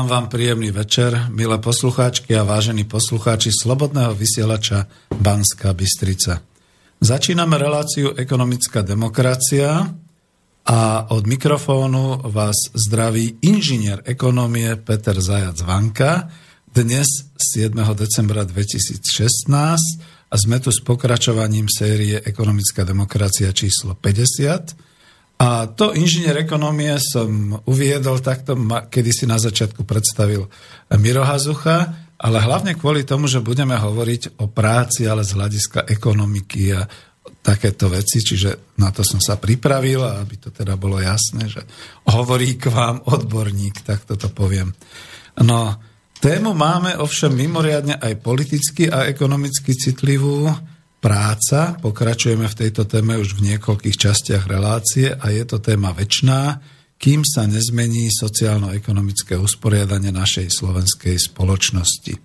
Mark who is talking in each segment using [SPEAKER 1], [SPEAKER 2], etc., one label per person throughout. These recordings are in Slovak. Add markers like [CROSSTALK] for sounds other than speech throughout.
[SPEAKER 1] Želám vám príjemný večer, milé poslucháčky a vážení poslucháči Slobodného vysielača Banská Bystrica. Začíname reláciu Ekonomická demokracia a od mikrofónu vás zdraví inžinier ekonomie Peter Zajac Vanka. Dnes 7. decembra 2016 a sme tu s pokračovaním série Ekonomická demokracia číslo 50 a to inžinier ekonomie som uviedol takto, kedy si na začiatku predstavil Miro Hazucha, ale hlavne kvôli tomu, že budeme hovoriť o práci, ale z hľadiska ekonomiky a takéto veci, čiže na to som sa pripravil, aby to teda bolo jasné, že hovorí k vám odborník, tak toto poviem. No, tému máme ovšem mimoriadne aj politicky a ekonomicky citlivú, práca. Pokračujeme v tejto téme už v niekoľkých častiach relácie a je to téma väčšiná, kým sa nezmení sociálno-ekonomické usporiadanie našej slovenskej spoločnosti. E,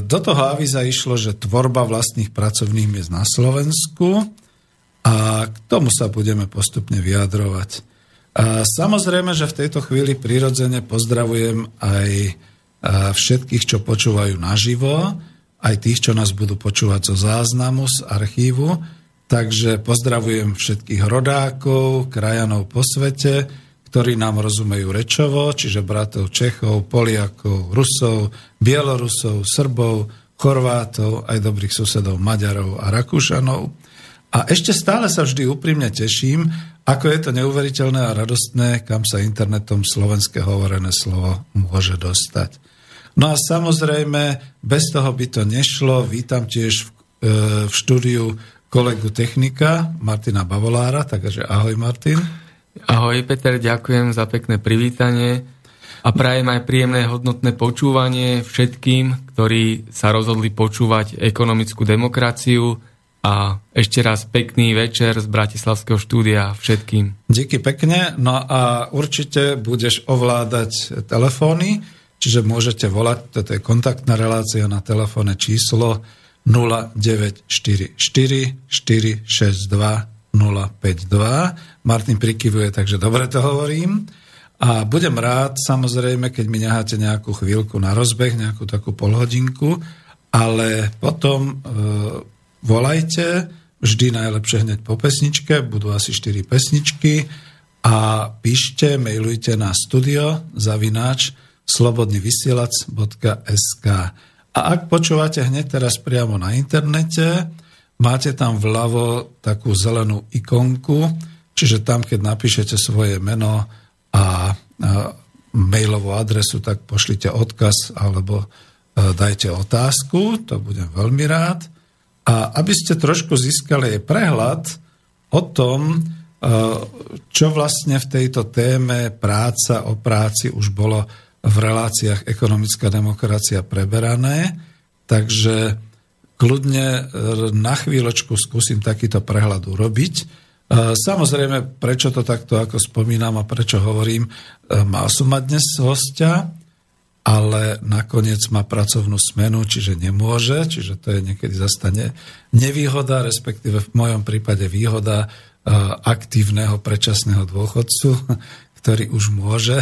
[SPEAKER 1] do toho avíza išlo, že tvorba vlastných pracovných miest na Slovensku a k tomu sa budeme postupne vyjadrovať. A samozrejme, že v tejto chvíli prirodzene pozdravujem aj e, všetkých, čo počúvajú naživo, aj tých, čo nás budú počúvať zo záznamu, z archívu. Takže pozdravujem všetkých rodákov, krajanov po svete, ktorí nám rozumejú rečovo, čiže bratov Čechov, Poliakov, Rusov, Bielorusov, Srbov, Chorvátov, aj dobrých susedov Maďarov a Rakúšanov. A ešte stále sa vždy úprimne teším, ako je to neuveriteľné a radostné, kam sa internetom slovenské hovorené slovo môže dostať. No a samozrejme, bez toho by to nešlo. Vítam tiež v, e, v štúdiu kolegu technika Martina Bavolára, takže ahoj Martin.
[SPEAKER 2] Ahoj Peter, ďakujem za pekné privítanie a prajem aj príjemné hodnotné počúvanie všetkým, ktorí sa rozhodli počúvať ekonomickú demokraciu a ešte raz pekný večer z Bratislavského štúdia všetkým.
[SPEAKER 1] Díky pekne. No a určite budeš ovládať telefóny, čiže môžete volať, toto je kontaktná relácia na telefónne číslo 0944 462 052. Martin prikyvuje, takže dobre to hovorím. A budem rád, samozrejme, keď mi necháte nejakú chvíľku na rozbeh, nejakú takú polhodinku, ale potom e, volajte, vždy najlepšie hneď po pesničke, budú asi 4 pesničky a píšte, mailujte na studio zavináč slobodnyvysielac.sk A ak počúvate hneď teraz priamo na internete, máte tam vľavo takú zelenú ikonku, čiže tam, keď napíšete svoje meno a, mailovú adresu, tak pošlite odkaz alebo e, dajte otázku, to budem veľmi rád. A aby ste trošku získali aj prehľad o tom, e, čo vlastne v tejto téme práca o práci už bolo v reláciách ekonomická demokracia preberané, takže kľudne e, na chvíľočku skúsim takýto prehľad urobiť. E, samozrejme, prečo to takto ako spomínam a prečo hovorím, mal som mať dnes hostia, ale nakoniec má pracovnú smenu, čiže nemôže, čiže to je niekedy zastane nevýhoda, respektíve v mojom prípade výhoda e, aktívneho predčasného dôchodcu, [LAUGHS] ktorý už môže.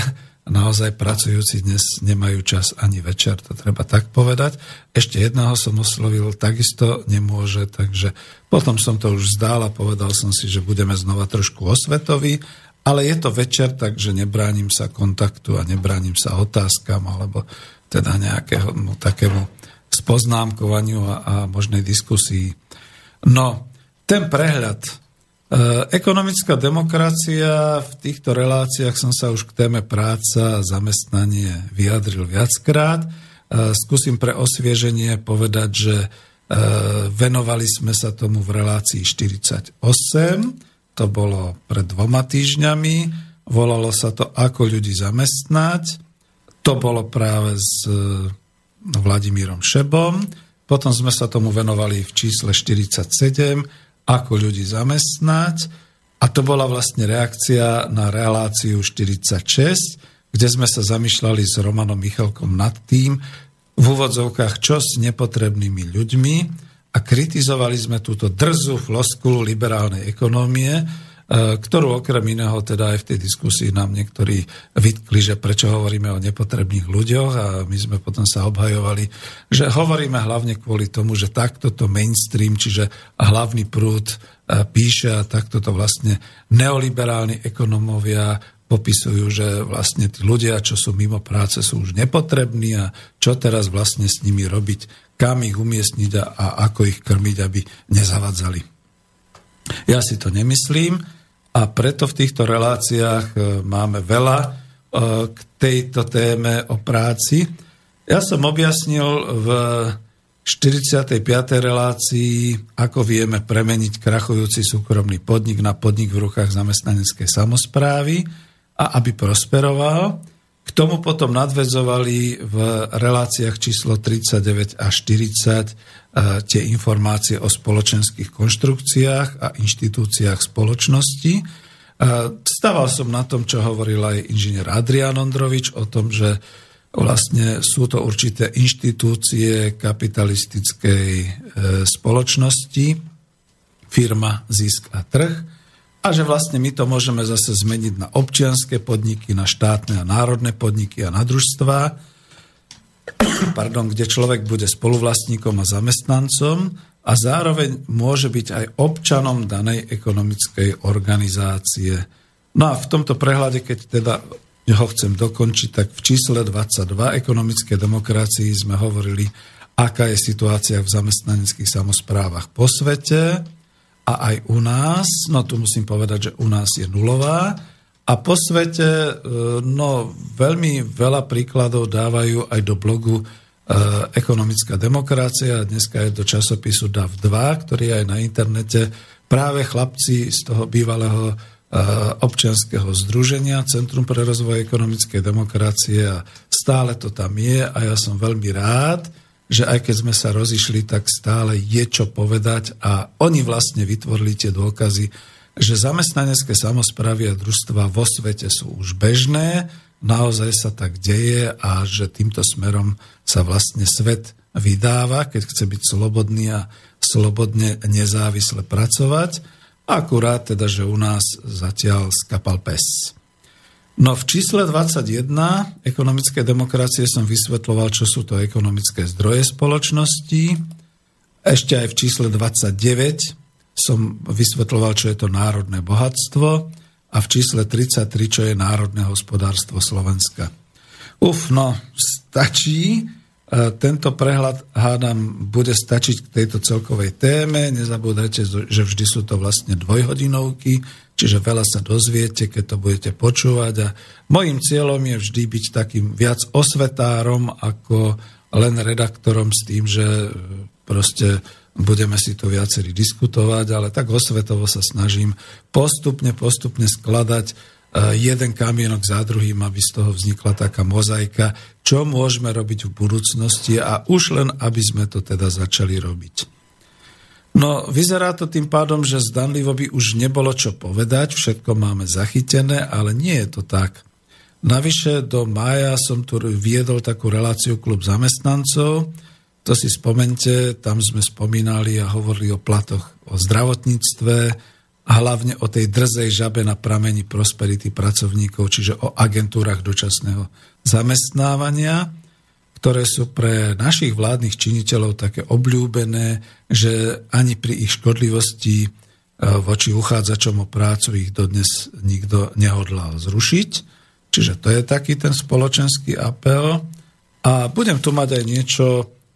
[SPEAKER 1] Naozaj pracujúci dnes nemajú čas ani večer, to treba tak povedať. Ešte jedného som oslovil, takisto nemôže, takže potom som to už zdál a povedal som si, že budeme znova trošku osvetoví ale je to večer, takže nebránim sa kontaktu a nebránim sa otázkam alebo teda nejakého no, takému spoznámkovaniu a, a možnej diskusii. No, ten prehľad. E, ekonomická demokracia, v týchto reláciách som sa už k téme práca a zamestnanie vyjadril viackrát. E, skúsim pre osvieženie povedať, že e, venovali sme sa tomu v relácii 48 to bolo pred dvoma týždňami, volalo sa to Ako ľudí zamestnať, to bolo práve s Vladimírom Šebom, potom sme sa tomu venovali v čísle 47, Ako ľudí zamestnať, a to bola vlastne reakcia na reláciu 46, kde sme sa zamýšľali s Romanom Michalkom nad tým, v úvodzovkách, čo s nepotrebnými ľuďmi, a kritizovali sme túto drzú floskulu liberálnej ekonomie, ktorú okrem iného teda aj v tej diskusii nám niektorí vytkli, že prečo hovoríme o nepotrebných ľuďoch a my sme potom sa obhajovali, že hovoríme hlavne kvôli tomu, že takto to mainstream, čiže hlavný prúd e, píše a takto to vlastne neoliberálni ekonomovia popisujú, že vlastne tí ľudia, čo sú mimo práce, sú už nepotrební a čo teraz vlastne s nimi robiť kam ich umiestniť a, a ako ich krmiť, aby nezavadzali. Ja si to nemyslím a preto v týchto reláciách e, máme veľa e, k tejto téme o práci. Ja som objasnil v 45. relácii, ako vieme premeniť krachujúci súkromný podnik na podnik v rukách zamestnaneckej samozprávy a aby prosperoval. K tomu potom nadvezovali v reláciách číslo 39 a 40 e, tie informácie o spoločenských konštrukciách a inštitúciách spoločnosti. E, stával som na tom, čo hovoril aj inžinier Adrian Ondrovič o tom, že vlastne sú to určité inštitúcie kapitalistickej e, spoločnosti, firma, zisk a trh, a že vlastne my to môžeme zase zmeniť na občianské podniky, na štátne a národné podniky a na družstvá, pardon, kde človek bude spoluvlastníkom a zamestnancom a zároveň môže byť aj občanom danej ekonomickej organizácie. No a v tomto prehľade, keď teda ho chcem dokončiť, tak v čísle 22 ekonomické demokracii sme hovorili aká je situácia v zamestnaneckých samozprávach po svete a aj u nás, no tu musím povedať, že u nás je nulová, a po svete e, no, veľmi veľa príkladov dávajú aj do blogu e, Ekonomická demokracia. Dneska je do časopisu DAV2, ktorý je aj na internete. Práve chlapci z toho bývalého e, občianského združenia Centrum pre rozvoj ekonomickej demokracie a stále to tam je a ja som veľmi rád, že aj keď sme sa rozišli, tak stále je čo povedať a oni vlastne vytvorili tie dôkazy, že zamestnanecké samozprávy a družstva vo svete sú už bežné, naozaj sa tak deje a že týmto smerom sa vlastne svet vydáva, keď chce byť slobodný a slobodne nezávisle pracovať. Akurát teda, že u nás zatiaľ skapal pes. No v čísle 21 ekonomické demokracie som vysvetloval, čo sú to ekonomické zdroje spoločnosti. Ešte aj v čísle 29 som vysvetloval, čo je to národné bohatstvo a v čísle 33, čo je národné hospodárstvo Slovenska. Uf, no, stačí. E, tento prehľad, hádam, bude stačiť k tejto celkovej téme. Nezabúdajte, že vždy sú to vlastne dvojhodinovky, čiže veľa sa dozviete, keď to budete počúvať. A mojim cieľom je vždy byť takým viac osvetárom ako len redaktorom s tým, že proste budeme si to viacerí diskutovať, ale tak osvetovo sa snažím postupne, postupne skladať e, jeden kamienok za druhým, aby z toho vznikla taká mozaika, čo môžeme robiť v budúcnosti a už len, aby sme to teda začali robiť. No, vyzerá to tým pádom, že zdanlivo by už nebolo čo povedať, všetko máme zachytené, ale nie je to tak. Navyše do mája som tu viedol takú reláciu klub zamestnancov, to si spomente, tam sme spomínali a hovorili o platoch, o zdravotníctve a hlavne o tej drzej žabe na pramení prosperity pracovníkov, čiže o agentúrach dočasného zamestnávania, ktoré sú pre našich vládnych činiteľov také obľúbené, že ani pri ich škodlivosti e, voči uchádzačom o prácu ich dodnes nikto nehodlal zrušiť. Čiže to je taký ten spoločenský apel. A budem tu mať aj niečo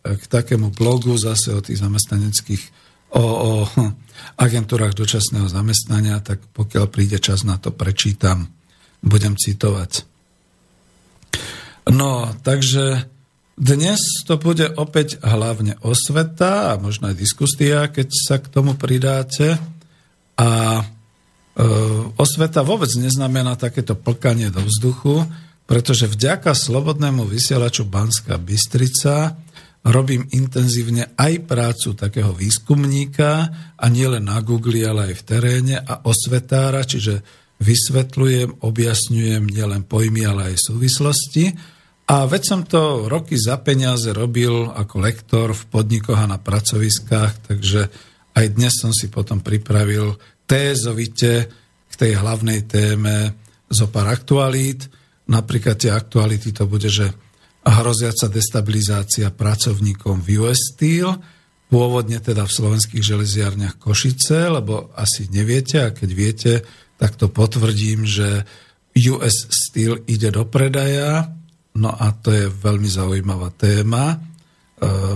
[SPEAKER 1] k takému blogu zase o tých zamestnaneckých, o, o [LAUGHS] agentúrach dočasného zamestnania, tak pokiaľ príde čas na to, prečítam, budem citovať. No, takže dnes to bude opäť hlavne osveta a možno aj diskusia, keď sa k tomu pridáte. A e, osveta vôbec neznamená takéto plkanie do vzduchu, pretože vďaka slobodnému vysielaču Banska Bystrica robím intenzívne aj prácu takého výskumníka a nielen na Google, ale aj v teréne a osvetára, čiže vysvetľujem, objasňujem nielen pojmy, ale aj súvislosti. A veď som to roky za peniaze robil ako lektor v podnikoch a na pracoviskách, takže aj dnes som si potom pripravil tézovite k tej hlavnej téme zo pár aktualít. Napríklad tie aktuality to bude, že hroziaca destabilizácia pracovníkom v US Steel, pôvodne teda v slovenských železiarniach Košice, lebo asi neviete, a keď viete, tak to potvrdím, že US Steel ide do predaja, no a to je veľmi zaujímavá téma. E,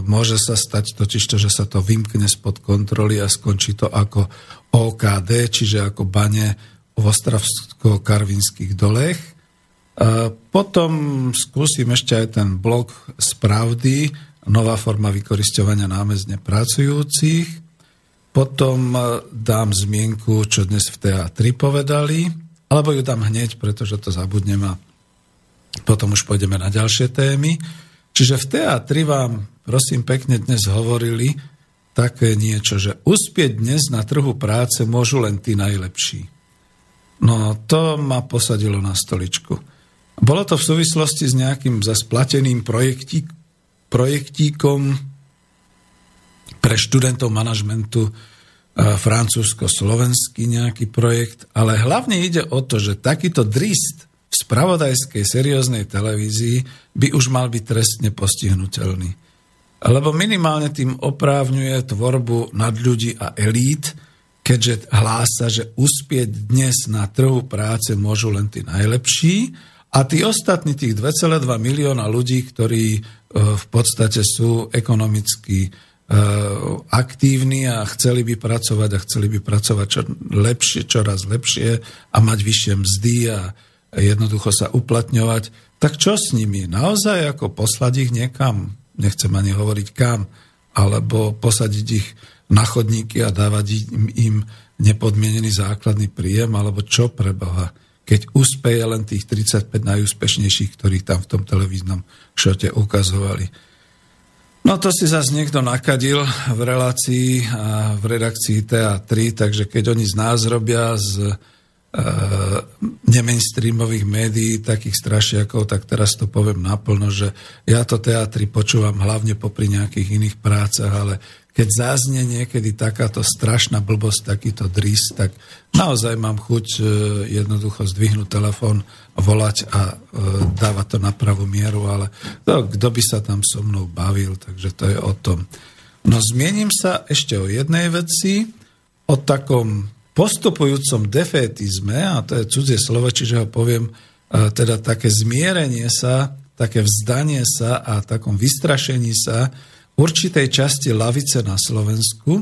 [SPEAKER 1] môže sa stať totiž to, že sa to vymkne spod kontroly a skončí to ako OKD, čiže ako bane v Ostravsko-Karvinských dolech. Potom skúsim ešte aj ten blok z pravdy, nová forma vykoristovania námezne pracujúcich. Potom e, dám zmienku, čo dnes v TA3 povedali, alebo ju dám hneď, pretože to zabudnem a potom už pôjdeme na ďalšie témy. Čiže v TA3 vám, prosím, pekne dnes hovorili také niečo, že uspieť dnes na trhu práce môžu len tí najlepší. No to ma posadilo na stoličku. Bolo to v súvislosti s nejakým zasplateným projektík, projektíkom pre študentov manažmentu e, francúzsko-slovenský nejaký projekt, ale hlavne ide o to, že takýto drist spravodajskej serióznej televízii by už mal byť trestne postihnutelný. Lebo minimálne tým oprávňuje tvorbu nad ľudí a elít, keďže hlása, že uspieť dnes na trhu práce môžu len tí najlepší a tí ostatní, tých 2,2 milióna ľudí, ktorí v podstate sú ekonomicky aktívni a chceli by pracovať a chceli by pracovať čo lepšie, čoraz lepšie a mať vyššie mzdy a jednoducho sa uplatňovať, tak čo s nimi? Naozaj ako poslať ich niekam? Nechcem ani hovoriť kam. Alebo posadiť ich na chodníky a dávať im, im nepodmienený základný príjem, alebo čo pre Boha? Keď úspeje len tých 35 najúspešnejších, ktorých tam v tom televíznom šote ukazovali. No to si zase niekto nakadil v relácii a v redakcii TA3, takže keď oni z nás robia z nemainstreamových médií, takých strašiakov, tak teraz to poviem naplno, že ja to teatri počúvam hlavne popri nejakých iných prácach, ale keď záznie niekedy takáto strašná blbosť, takýto drís, tak naozaj mám chuť uh, jednoducho zdvihnúť telefón, volať a uh, dávať to na pravú mieru, ale to, kto by sa tam so mnou bavil, takže to je o tom. No zmiením sa ešte o jednej veci, o takom postupujúcom defétizme, a to je cudzie slovo, čiže ho poviem, teda také zmierenie sa, také vzdanie sa a takom vystrašení sa určitej časti lavice na Slovensku.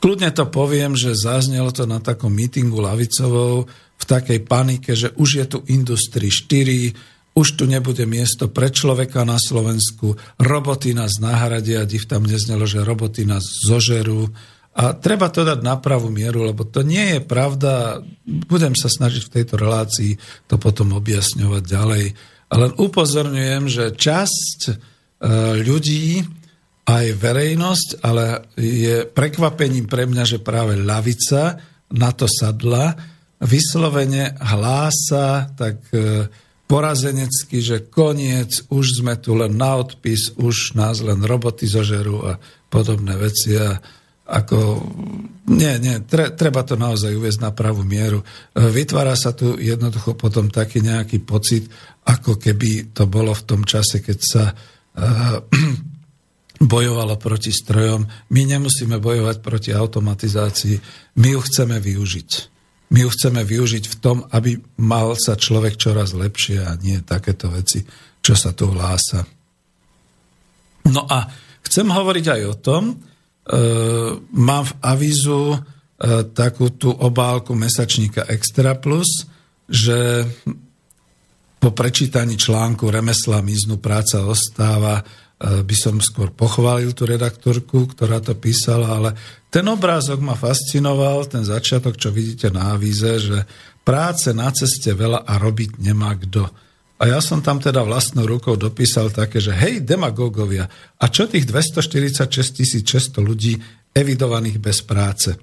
[SPEAKER 1] Kľudne to poviem, že zaznelo to na takom mítingu lavicovou v takej panike, že už je tu Industry 4, už tu nebude miesto pre človeka na Slovensku, roboty nás nahradia, div tam neznelo, že roboty nás zožerú, a treba to dať na pravú mieru, lebo to nie je pravda. Budem sa snažiť v tejto relácii to potom objasňovať ďalej. Ale upozorňujem, že časť e, ľudí, aj verejnosť, ale je prekvapením pre mňa, že práve lavica na to sadla, vyslovene hlása tak e, porazenecky, že koniec, už sme tu len na odpis, už nás len roboty zožerú a podobné veci. A ako, nie, nie, tre, treba to naozaj uviezť na pravú mieru. E, vytvára sa tu jednoducho potom taký nejaký pocit, ako keby to bolo v tom čase, keď sa uh, [CLEARS THROAT] bojovalo proti strojom. My nemusíme bojovať proti automatizácii, my ju chceme využiť. My ju chceme využiť v tom, aby mal sa človek čoraz lepšie a nie takéto veci, čo sa tu hlása. No a chcem hovoriť aj o tom, mám v avizu takú tú obálku mesačníka Extra Plus, že po prečítaní článku Remesla miznú práca ostáva, by som skôr pochválil tú redaktorku, ktorá to písala, ale ten obrázok ma fascinoval, ten začiatok, čo vidíte na avíze, že práce na ceste veľa a robiť nemá kto. A ja som tam teda vlastnou rukou dopísal také, že hej, demagógovia, a čo tých 246 600 ľudí evidovaných bez práce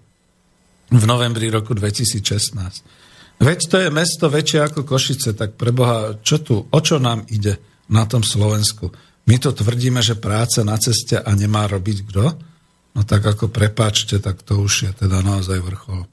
[SPEAKER 1] v novembri roku 2016? Veď to je mesto väčšie ako Košice, tak preboha, čo tu, o čo nám ide na tom Slovensku? My to tvrdíme, že práce na ceste a nemá robiť kto? No tak ako prepáčte, tak to už je teda naozaj vrchol.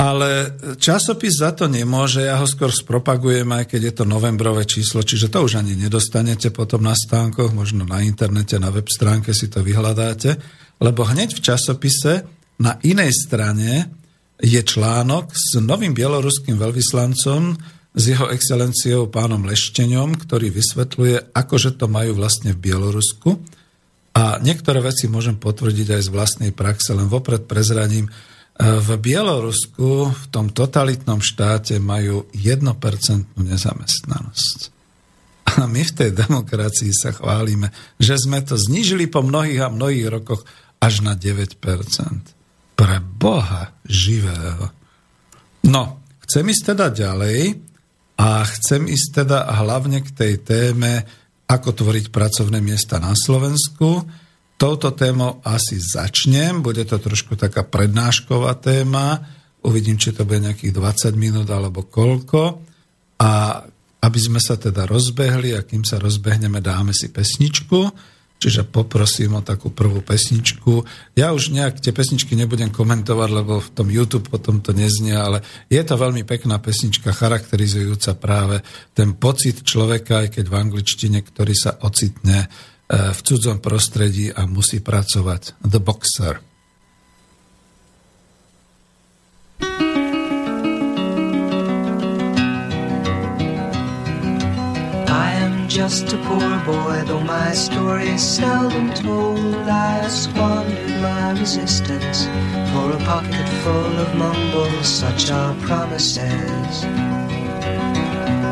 [SPEAKER 1] Ale časopis za to nemôže, ja ho skôr spropagujem, aj keď je to novembrové číslo, čiže to už ani nedostanete potom na stánkoch, možno na internete, na web stránke si to vyhľadáte, lebo hneď v časopise na inej strane je článok s novým bieloruským veľvyslancom, s jeho excelenciou pánom Lešteňom, ktorý vysvetľuje, akože to majú vlastne v Bielorusku. A niektoré veci môžem potvrdiť aj z vlastnej praxe, len vopred prezraním, v Bielorusku, v tom totalitnom štáte majú 1% nezamestnanosť. A my v tej demokracii sa chválime, že sme to znižili po mnohých a mnohých rokoch až na 9%. Pre Boha živého. No, chcem ísť teda ďalej a chcem ísť teda hlavne k tej téme, ako tvoriť pracovné miesta na Slovensku touto témou asi začnem. Bude to trošku taká prednášková téma. Uvidím, či to bude nejakých 20 minút alebo koľko. A aby sme sa teda rozbehli a kým sa rozbehneme, dáme si pesničku. Čiže poprosím o takú prvú pesničku. Ja už nejak tie pesničky nebudem komentovať, lebo v tom YouTube potom to neznie, ale je to veľmi pekná pesnička, charakterizujúca práve ten pocit človeka, aj keď v angličtine, ktorý sa ocitne v cudzom prostredí a musí pracovať. The Boxer.
[SPEAKER 3] I am just a poor boy, though my story is seldom told. I squandered my resistance for a pocket full of mumbles, such are promises.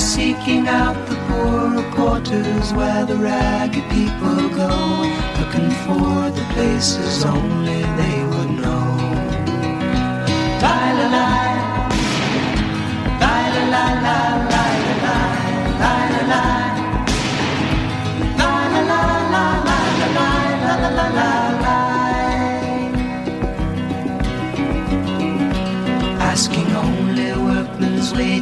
[SPEAKER 3] Seeking out the poorer quarters where the ragged people go, looking for the places only they would know. La la la. Asking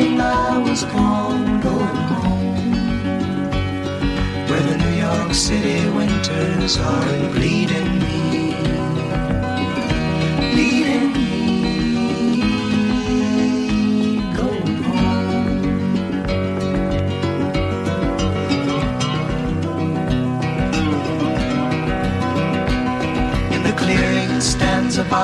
[SPEAKER 3] And I was gone, going home. Where the New York City winters are bleeding me,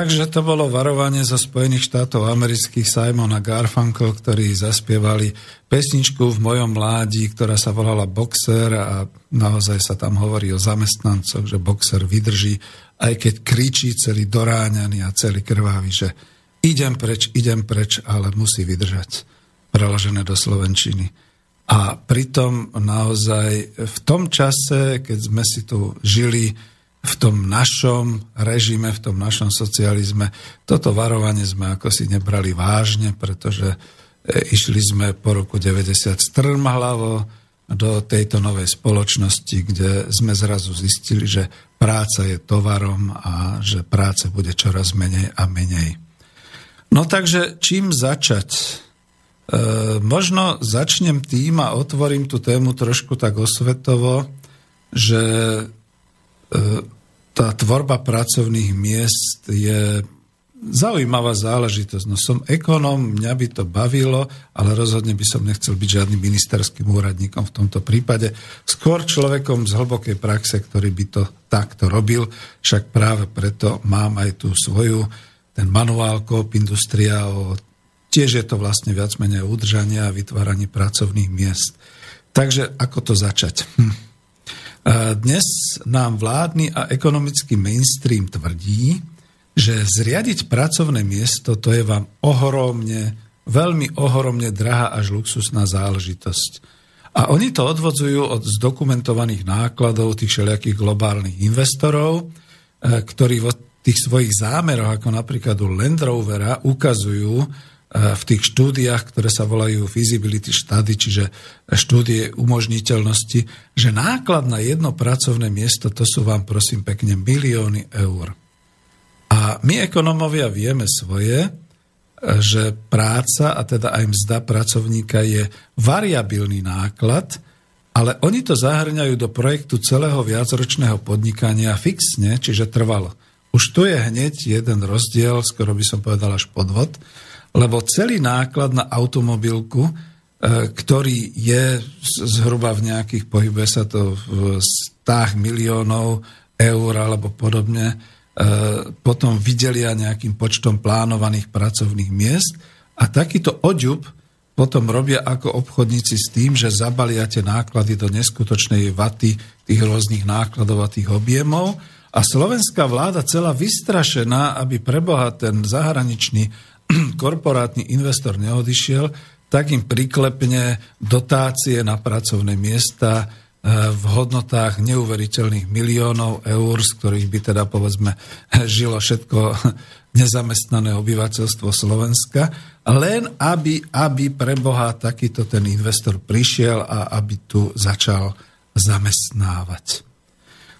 [SPEAKER 1] Takže to bolo varovanie zo Spojených štátov amerických Simona Garfunkel, ktorí zaspievali pesničku v mojom mládí, ktorá sa volala Boxer a naozaj sa tam hovorí o zamestnancoch, že boxer vydrží, aj keď kričí celý doráňaný a celý krvavý, že idem preč, idem preč, ale musí vydržať. Preložené do Slovenčiny. A pritom naozaj v tom čase, keď sme si tu žili v tom našom režime, v tom našom socializme. Toto varovanie sme ako si nebrali vážne, pretože e, išli sme po roku 90 strmhlavo do tejto novej spoločnosti, kde sme zrazu zistili, že práca je tovarom a že práce bude čoraz menej a menej. No takže čím začať? E, možno začnem tým a otvorím tú tému trošku tak osvetovo, že tá tvorba pracovných miest je zaujímavá záležitosť. No som ekonóm, mňa by to bavilo, ale rozhodne by som nechcel byť žiadnym ministerským úradníkom v tomto prípade. Skôr človekom z hlbokej praxe, ktorý by to takto robil. Však práve preto mám aj tú svoju, ten manuál Coop Industria o Tiež je to vlastne viac menej udržania a vytváraní pracovných miest. Takže ako to začať? [LAUGHS] Dnes nám vládny a ekonomický mainstream tvrdí, že zriadiť pracovné miesto to je vám ohromne, veľmi ohromne drahá až luxusná záležitosť. A oni to odvodzujú od zdokumentovaných nákladov tých všelijakých globálnych investorov, e, ktorí vo tých svojich zámeroch, ako napríklad u Land Rovera, ukazujú, E, v tých štúdiách, ktoré sa volajú feasibility study, čiže štúdie umožniteľnosti, že náklad na jedno pracovné miesto, to sú vám prosím pekne milióny eur. A my ekonomovia vieme svoje, e, že práca a teda aj mzda pracovníka je variabilný náklad, ale oni to zahrňajú do projektu celého viacročného podnikania fixne, čiže trvalo. Už tu je hneď jeden rozdiel, skoro by som povedal až podvod, lebo celý náklad na automobilku, e, ktorý je zhruba v nejakých, pohybuje sa to v stách miliónov eur alebo podobne, e, potom vydelia nejakým počtom plánovaných pracovných miest a takýto oďub potom robia ako obchodníci s tým, že zabalia tie náklady do neskutočnej vaty tých rôznych nákladov a tých objemov a slovenská vláda celá vystrašená, aby preboha ten zahraničný korporátny investor neodišiel, tak im priklepne dotácie na pracovné miesta eh, v hodnotách neuveriteľných miliónov eur, z ktorých by teda povedzme [LAUGHS] žilo všetko [LAUGHS] nezamestnané obyvateľstvo Slovenska, len aby, aby pre Boha takýto ten investor prišiel a aby tu začal zamestnávať.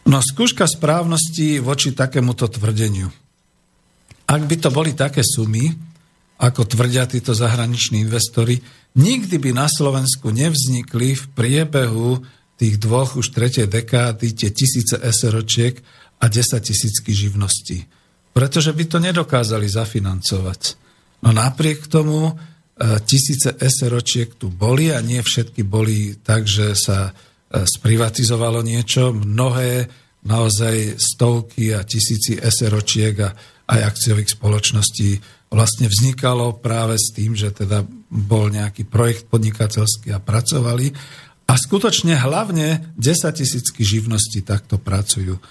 [SPEAKER 1] No skúška správnosti voči takémuto tvrdeniu. Ak by to boli také sumy, ako tvrdia títo zahraniční investori, nikdy by na Slovensku nevznikli v priebehu tých dvoch, už tretej dekády tie tisíce SROčiek a 10 tisícky živností. Pretože by to nedokázali zafinancovať. No napriek tomu e, tisíce SROčiek tu boli a nie všetky boli tak, že sa e, sprivatizovalo niečo. Mnohé naozaj stovky a tisíci SROčiek a aj akciových spoločností vlastne vznikalo práve s tým, že teda bol nejaký projekt podnikateľský a pracovali. A skutočne hlavne 10 tisícky živností takto pracujú.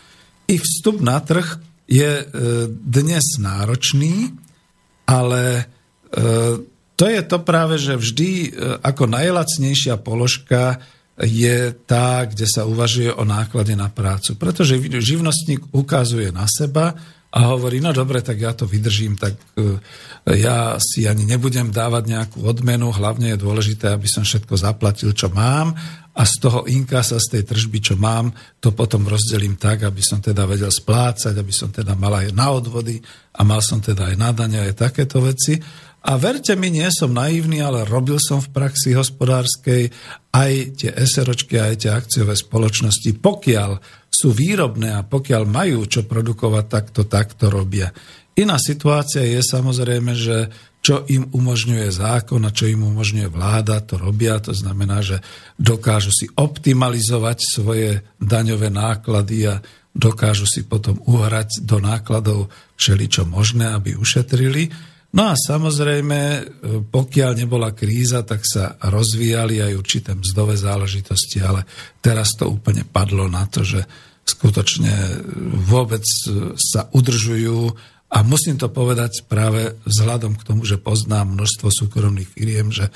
[SPEAKER 1] Ich vstup na trh je e, dnes náročný, ale e, to je to práve, že vždy e, ako najlacnejšia položka je tá, kde sa uvažuje o náklade na prácu. Pretože živnostník ukazuje na seba, a hovorí, no dobre, tak ja to vydržím, tak e, ja si ani nebudem dávať nejakú odmenu, hlavne je dôležité, aby som všetko zaplatil, čo mám a z toho inkasa, z tej tržby, čo mám, to potom rozdelím tak, aby som teda vedel splácať, aby som teda mal aj na odvody a mal som teda aj na dane, aj takéto veci. A verte mi, nie som naivný, ale robil som v praxi hospodárskej aj tie SROčky, aj tie akciové spoločnosti. Pokiaľ sú výrobné a pokiaľ majú čo produkovať, tak to takto robia. Iná situácia je samozrejme, že čo im umožňuje zákon a čo im umožňuje vláda, to robia. To znamená, že dokážu si optimalizovať svoje daňové náklady a dokážu si potom uhrať do nákladov všeličo možné, aby ušetrili. No a samozrejme, pokiaľ nebola kríza, tak sa rozvíjali aj určité mzdové záležitosti, ale teraz to úplne padlo na to, že skutočne vôbec sa udržujú a musím to povedať práve vzhľadom k tomu, že poznám množstvo súkromných firiem, že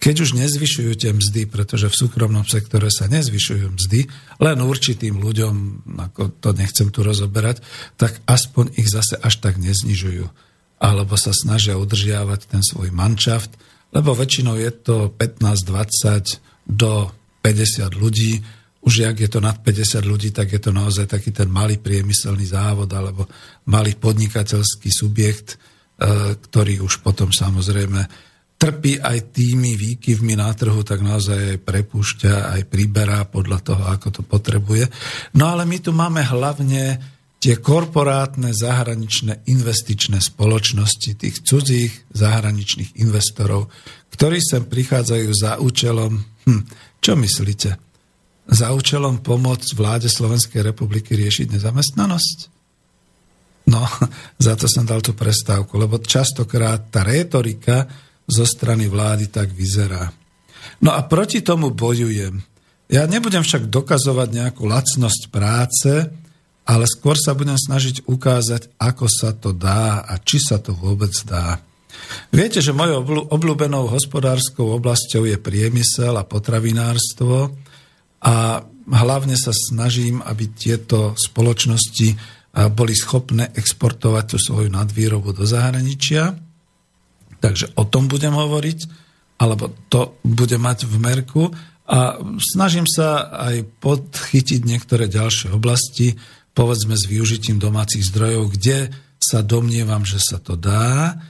[SPEAKER 1] keď už nezvyšujú tie mzdy, pretože v súkromnom sektore sa nezvyšujú mzdy, len určitým ľuďom, ako to nechcem tu rozoberať, tak aspoň ich zase až tak neznižujú. Alebo sa snažia udržiavať ten svoj manšaft, lebo väčšinou je to 15-20 do 50 ľudí, už ak je to nad 50 ľudí, tak je to naozaj taký ten malý priemyselný závod alebo malý podnikateľský subjekt, e, ktorý už potom samozrejme trpí aj tými výkyvmi na trhu, tak naozaj aj prepúšťa, aj priberá podľa toho, ako to potrebuje. No ale my tu máme hlavne tie korporátne zahraničné investičné spoločnosti, tých cudzích zahraničných investorov, ktorí sem prichádzajú za účelom, hm, čo myslíte? Za účelom pomôcť vláde Slovenskej republiky riešiť nezamestnanosť? No, [LAUGHS] za to som dal tú prestávku, lebo častokrát tá rétorika zo strany vlády tak vyzerá. No a proti tomu bojujem. Ja nebudem však dokazovať nejakú lacnosť práce, ale skôr sa budem snažiť ukázať, ako sa to dá a či sa to vôbec dá. Viete, že mojou obľúbenou hospodárskou oblasťou je priemysel a potravinárstvo a hlavne sa snažím, aby tieto spoločnosti boli schopné exportovať tú svoju nadvýrobu do zahraničia. Takže o tom budem hovoriť, alebo to bude mať v merku. A snažím sa aj podchytiť niektoré ďalšie oblasti, povedzme s využitím domácich zdrojov, kde sa domnievam, že sa to dá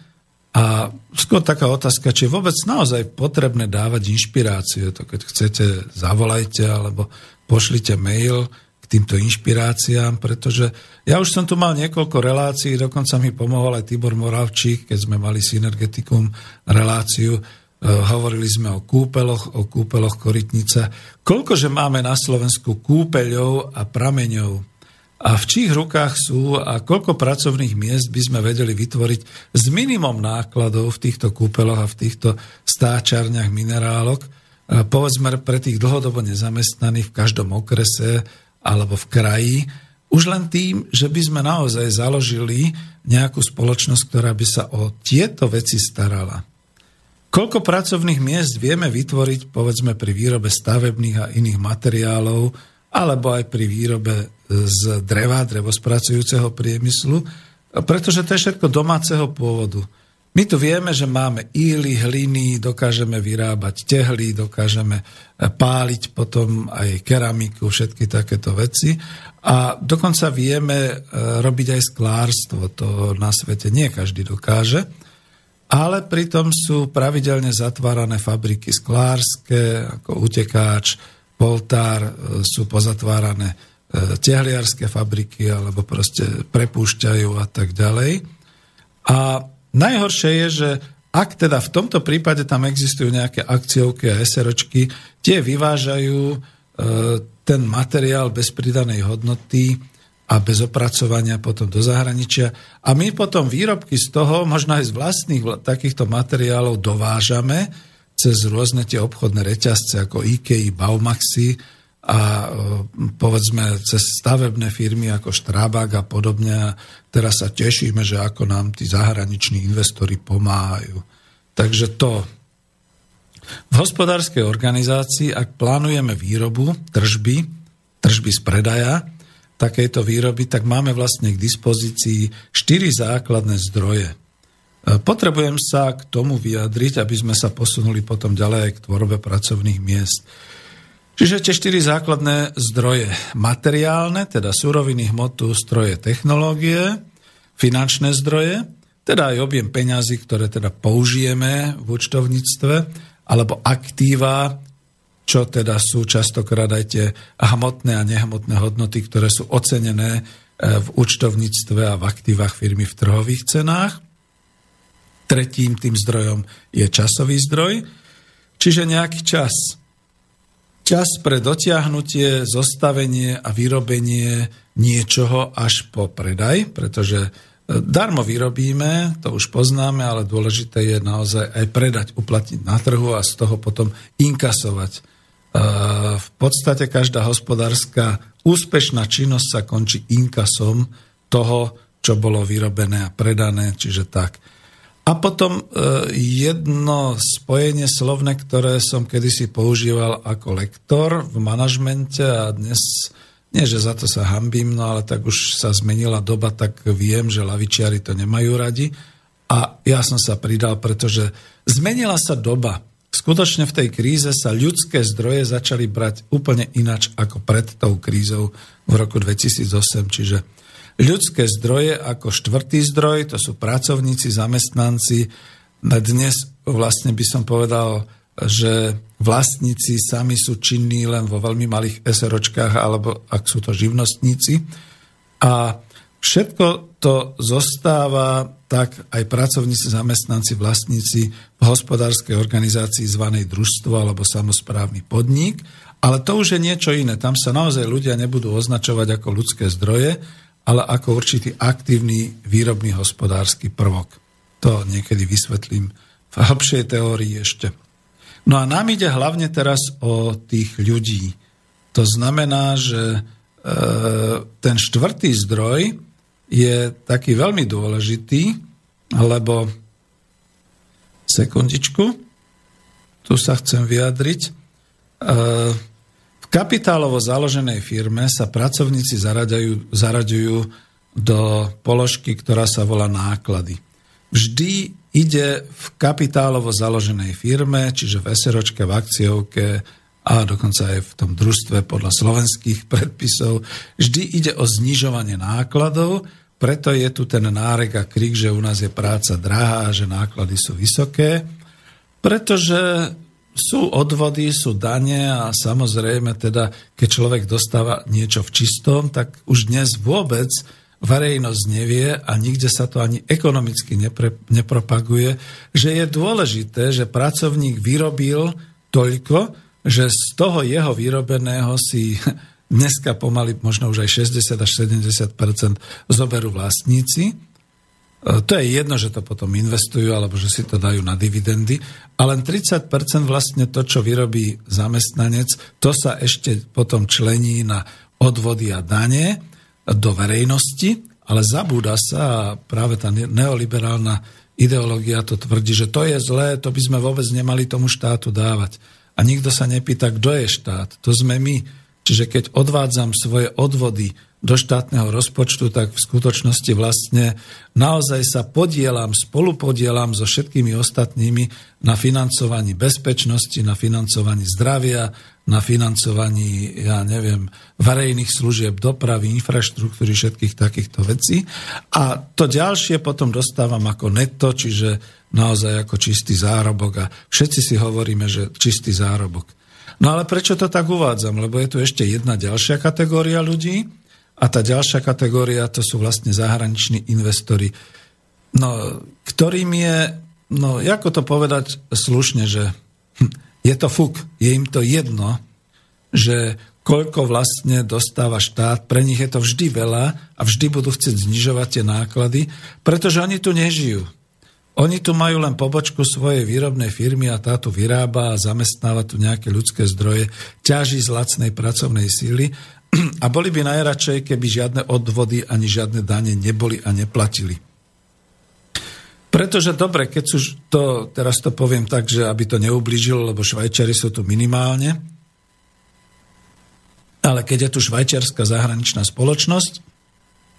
[SPEAKER 1] a skôr taká otázka, či je vôbec naozaj potrebné dávať inšpiráciu. To keď chcete, zavolajte alebo pošlite mail k týmto inšpiráciám, pretože ja už som tu mal niekoľko relácií, dokonca mi pomohol aj Tibor Moravčík, keď sme mali Synergetikum reláciu, e, hovorili sme o kúpeloch, o kúpeloch Korytnica. Koľkože máme na Slovensku kúpeľov a prameňov, a v čích rukách sú a koľko pracovných miest by sme vedeli vytvoriť s minimum nákladov v týchto kúpeloch a v týchto stáčarniach minerálok, povedzme pre tých dlhodobo nezamestnaných v každom okrese alebo v kraji, už len tým, že by sme naozaj založili nejakú spoločnosť, ktorá by sa o tieto veci starala. Koľko pracovných miest vieme vytvoriť, povedzme, pri výrobe stavebných a iných materiálov, alebo aj pri výrobe z dreva, drevospracujúceho priemyslu, pretože to je všetko domáceho pôvodu. My tu vieme, že máme íly, hliny, dokážeme vyrábať tehly, dokážeme páliť potom aj keramiku, všetky takéto veci. A dokonca vieme e, robiť aj sklárstvo, to na svete nie každý dokáže. Ale pritom sú pravidelne zatvárané fabriky sklárske, ako utekáč, poltár, e, sú pozatvárané E, tehliarské fabriky alebo proste prepúšťajú a tak ďalej. A najhoršie je, že ak teda v tomto prípade tam existujú nejaké akciovky a SROčky, tie vyvážajú e, ten materiál bez pridanej hodnoty a bez opracovania potom do zahraničia. A my potom výrobky z toho, možno aj z vlastných takýchto materiálov dovážame cez rôzne tie obchodné reťazce ako IKEA, Baumaxi, a e, povedzme cez stavebné firmy ako Štrabák a podobne. Teraz sa tešíme, že ako nám tí zahraniční investori pomáhajú. Takže to. V hospodárskej organizácii, ak plánujeme výrobu, tržby, tržby z predaja, takejto výroby, tak máme vlastne k dispozícii štyri základné zdroje. Potrebujem sa k tomu vyjadriť, aby sme sa posunuli potom ďalej k tvorbe pracovných miest. Čiže tie štyri základné zdroje. Materiálne, teda suroviny, hmotu, stroje, technológie, finančné zdroje, teda aj objem peňazí, ktoré teda použijeme v účtovníctve, alebo aktíva, čo teda sú častokrát aj tie hmotné a nehmotné hodnoty, ktoré sú ocenené e, v účtovníctve a v aktívach firmy v trhových cenách. Tretím tým zdrojom je časový zdroj, čiže nejaký čas. Čas pre dotiahnutie, zostavenie a vyrobenie niečoho až po predaj, pretože e, darmo vyrobíme, to už poznáme, ale dôležité je naozaj aj predať, uplatniť na trhu a z toho potom inkasovať. E, v podstate každá hospodárska úspešná činnosť sa končí inkasom toho, čo bolo vyrobené a predané, čiže tak. A potom e, jedno spojenie slovné, ktoré som kedysi používal ako lektor v manažmente a dnes, nie že za to sa hambím, no ale tak už sa zmenila doba, tak viem, že lavičiari to nemajú radi. A ja som sa pridal, pretože zmenila sa doba. Skutočne v tej kríze sa ľudské zdroje začali brať úplne inač ako pred tou krízou v roku 2008, čiže ľudské zdroje ako štvrtý zdroj, to sú pracovníci, zamestnanci. Dnes vlastne by som povedal, že vlastníci sami sú činní len vo veľmi malých SROčkách, alebo ak sú to živnostníci. A všetko to zostáva tak aj pracovníci, zamestnanci, vlastníci v hospodárskej organizácii zvanej družstvo alebo samozprávny podnik. Ale to už je niečo iné. Tam sa naozaj ľudia nebudú označovať ako ľudské zdroje, ale ako určitý aktívny výrobný hospodársky prvok. To niekedy vysvetlím v hĺbšej teórii ešte. No a nám ide hlavne teraz o tých ľudí. To znamená, že e, ten štvrtý zdroj je taký veľmi dôležitý, lebo sekundičku, tu sa chcem vyjadriť. E, kapitálovo založenej firme sa pracovníci zaraďujú, zaraďujú do položky, ktorá sa volá náklady. Vždy ide v kapitálovo založenej firme, čiže v SROčke, v akciovke a dokonca aj v tom družstve podľa slovenských [LAUGHS] predpisov, vždy ide o znižovanie nákladov, preto je tu ten nárek a krik, že u nás je práca drahá a že náklady sú vysoké, pretože sú odvody, sú dane a samozrejme teda, keď človek dostáva niečo v čistom, tak už dnes vôbec verejnosť nevie a nikde sa to ani ekonomicky nepre, nepropaguje, že je dôležité, že pracovník vyrobil toľko, že z toho jeho vyrobeného si [LAUGHS] dneska pomaly možno už aj 60 až 70% zoberú vlastníci to je jedno, že to potom investujú alebo že si to dajú na dividendy, ale len 30% vlastne to, čo vyrobí zamestnanec, to sa ešte potom člení na odvody a dane do verejnosti, ale zabúda sa a práve tá neoliberálna ideológia to tvrdí, že to je zlé, to by sme vôbec nemali tomu štátu dávať. A nikto sa nepýta, kto je štát. To sme my. Čiže keď odvádzam svoje odvody do štátneho rozpočtu, tak v skutočnosti vlastne naozaj sa podielam, spolupodielam so všetkými ostatnými na financovaní bezpečnosti, na financovaní zdravia, na financovaní, ja neviem, verejných služieb, dopravy, infraštruktúry, všetkých takýchto vecí. A to ďalšie potom dostávam ako netto, čiže naozaj ako čistý zárobok a všetci si hovoríme, že čistý zárobok. No ale prečo to tak uvádzam? Lebo je tu ešte jedna ďalšia kategória ľudí, a tá ďalšia kategória to sú vlastne zahraniční investori, no, ktorým je, no ako to povedať slušne, že hm, je to fuk, je im to jedno, že koľko vlastne dostáva štát, pre nich je to vždy veľa a vždy budú chcieť znižovať tie náklady, pretože oni tu nežijú. Oni tu majú len pobočku svojej výrobnej firmy a táto vyrába a zamestnáva tu nejaké ľudské zdroje, ťaží z lacnej pracovnej síly a boli by najradšej, keby žiadne odvody ani žiadne dane neboli a neplatili. Pretože dobre, keď sú to, teraz to poviem tak, že aby to neublížilo, lebo Švajčari sú tu minimálne, ale keď je tu švajčiarská zahraničná spoločnosť,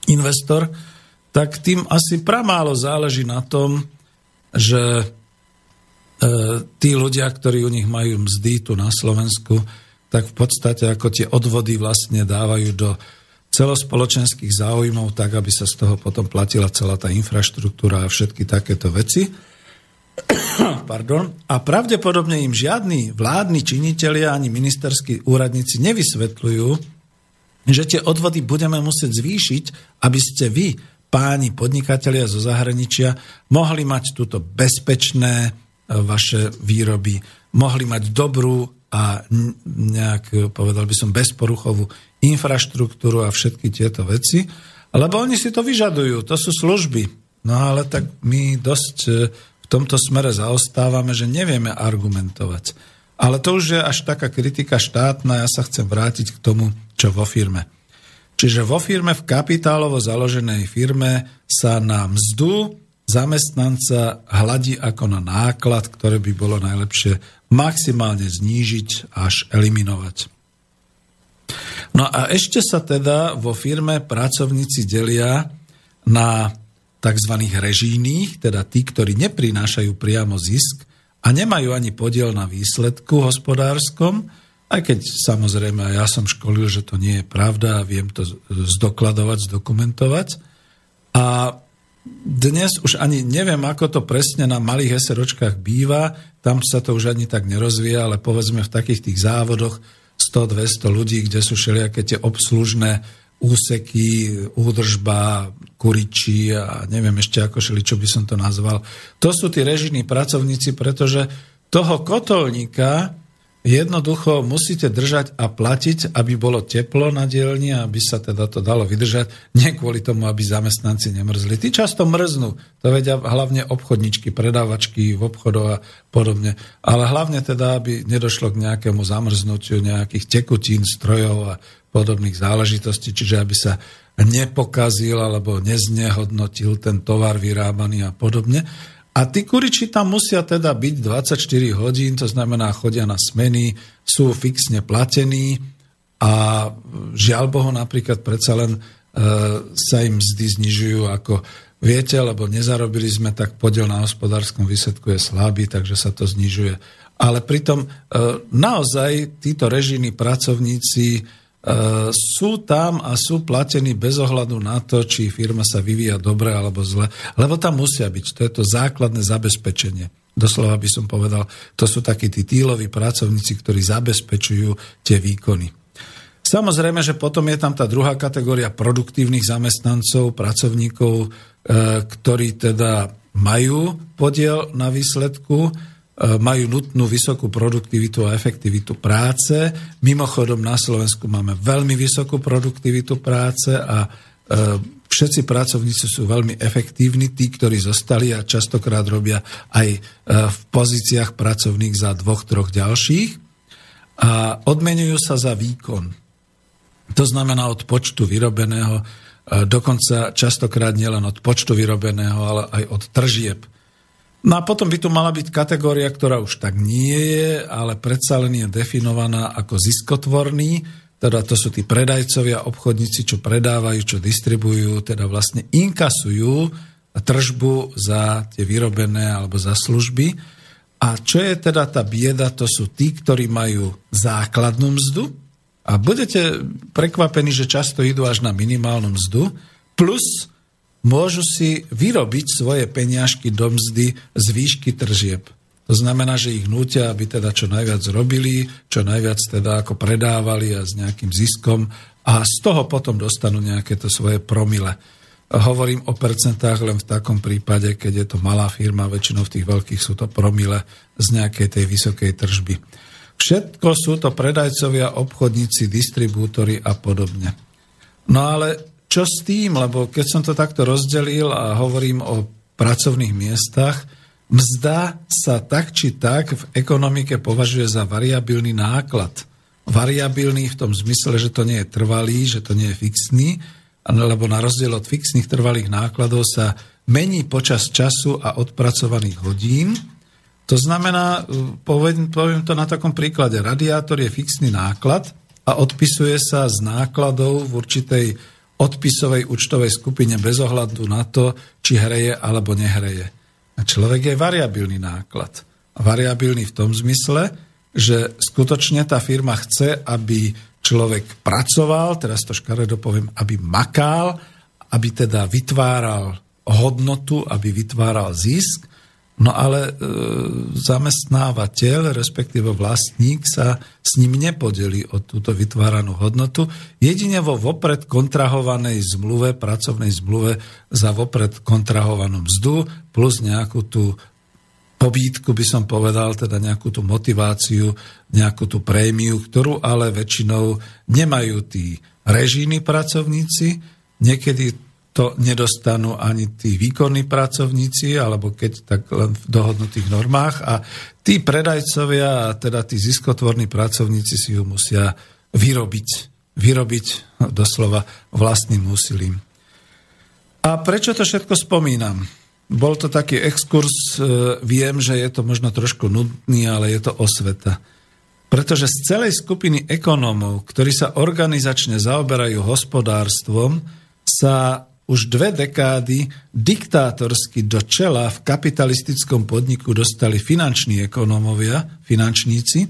[SPEAKER 1] investor, tak tým asi pramálo záleží na tom, že e, tí ľudia, ktorí u nich majú mzdy tu na Slovensku, tak v podstate ako tie odvody vlastne dávajú do celospoločenských záujmov, tak aby sa z toho potom platila celá tá infraštruktúra a všetky takéto veci. [COUGHS] Pardon. A pravdepodobne im žiadni vládni činitelia ani ministerskí úradníci nevysvetľujú, že tie odvody budeme musieť zvýšiť, aby ste vy, páni podnikatelia zo zahraničia mohli mať túto bezpečné e, vaše výroby, mohli mať dobrú a nejak, povedal by som, bezporuchovú infraštruktúru a všetky tieto veci, lebo oni si to vyžadujú, to sú služby. No ale tak my dosť e, v tomto smere zaostávame, že nevieme argumentovať. Ale to už je až taká kritika štátna, ja sa chcem vrátiť k tomu, čo vo firme. Čiže vo firme, v kapitálovo založenej firme sa na mzdu zamestnanca hladí ako na náklad, ktoré by bolo najlepšie maximálne znížiť až eliminovať. No a ešte sa teda vo firme pracovníci delia na tzv. režijných, teda tí, ktorí neprinášajú priamo zisk a nemajú ani podiel na výsledku hospodárskom, aj keď samozrejme ja som školil, že to nie je pravda a viem to zdokladovať, zdokumentovať. A dnes už ani neviem, ako to presne na malých SROčkách býva, tam sa to už ani tak nerozvíja, ale povedzme v takých tých závodoch 100-200 ľudí, kde sú všelijaké tie obslužné úseky, údržba, kuriči a neviem ešte ako šeli, čo by som to nazval. To sú tí režijní pracovníci, pretože toho kotolníka Jednoducho musíte držať a platiť, aby bolo teplo na dielni, aby sa teda to dalo vydržať, nie kvôli tomu, aby zamestnanci nemrzli. Tí často mrznú, to vedia hlavne obchodničky, predávačky v obchodoch a podobne. Ale hlavne teda, aby nedošlo k nejakému zamrznutiu nejakých tekutín, strojov a podobných záležitostí, čiže aby sa nepokazil alebo neznehodnotil ten tovar vyrábaný a podobne. A tí kuriči tam musia teda byť 24 hodín, to znamená chodia na smeny, sú fixne platení a žiaľ Bohu napríklad predsa len e, sa im mzdy znižujú ako viete, lebo nezarobili sme, tak podiel na hospodárskom výsledku je slabý, takže sa to znižuje. Ale pritom e, naozaj títo režijní pracovníci sú tam a sú platení bez ohľadu na to, či firma sa vyvíja dobre alebo zle, lebo tam musia byť. To je to základné zabezpečenie. Doslova by som povedal, to sú takí tí tíloví pracovníci, ktorí zabezpečujú tie výkony. Samozrejme, že potom je tam tá druhá kategória produktívnych zamestnancov, pracovníkov, e, ktorí teda majú podiel na výsledku, majú nutnú vysokú produktivitu a efektivitu práce. Mimochodom na Slovensku máme veľmi vysokú produktivitu práce a e, všetci pracovníci sú veľmi efektívni, tí, ktorí zostali a častokrát robia aj e, v pozíciách pracovných za dvoch, troch ďalších a odmenujú sa za výkon. To znamená od počtu vyrobeného, dokonca častokrát nielen od počtu vyrobeného, ale aj od tržieb No a potom by tu mala byť kategória, ktorá už tak nie je, ale predsa len je definovaná ako ziskotvorný, teda to sú tí predajcovia, obchodníci, čo predávajú, čo distribujú, teda vlastne inkasujú tržbu za tie vyrobené alebo za služby. A čo je teda tá bieda, to sú tí, ktorí majú základnú mzdu a budete prekvapení, že často idú až na minimálnu mzdu, plus môžu si vyrobiť svoje peniažky do mzdy z výšky tržieb. To znamená, že ich nútia, aby teda čo najviac robili, čo najviac teda ako predávali a s nejakým ziskom a z toho potom dostanú nejaké to svoje promile. Hovorím o percentách len v takom prípade, keď je to malá firma, väčšinou v tých veľkých sú to promile z nejakej tej vysokej tržby. Všetko sú to predajcovia, obchodníci, distribútory a podobne. No ale čo s tým, lebo keď som to takto rozdelil a hovorím o pracovných miestach, mzda sa tak či tak v ekonomike považuje za variabilný náklad. Variabilný v tom zmysle, že to nie je trvalý, že to nie je fixný, lebo na rozdiel od fixných trvalých nákladov sa mení počas času a odpracovaných hodín. To znamená, poviem, to na takom príklade, radiátor je fixný náklad a odpisuje sa z nákladov v určitej odpisovej účtovej skupine bez ohľadu na to, či hreje alebo nehreje. A človek je variabilný náklad. Variabilný v tom zmysle, že skutočne tá firma chce, aby človek pracoval, teraz to škaredo poviem, aby makal, aby teda vytváral hodnotu, aby vytváral zisk No ale e, zamestnávateľ, respektíve vlastník sa s ním nepodelí o túto vytváranú hodnotu. Jedine vo vopred kontrahovanej zmluve, pracovnej zmluve za vopred kontrahovanú mzdu plus nejakú tú pobítku, by som povedal, teda nejakú tú motiváciu, nejakú tú prémiu, ktorú ale väčšinou nemajú tí režijní pracovníci, niekedy to nedostanú ani tí výkonní pracovníci, alebo keď tak len v dohodnutých normách a tí predajcovia a teda tí ziskotvorní pracovníci si ju musia vyrobiť, vyrobiť doslova vlastným úsilím. A prečo to všetko spomínam? Bol to taký exkurs, e, viem, že je to možno trošku nudný, ale je to osveta. Pretože z celej skupiny ekonómov, ktorí sa organizačne zaoberajú hospodárstvom, sa už dve dekády diktátorsky do čela v kapitalistickom podniku dostali finanční ekonómovia, finančníci,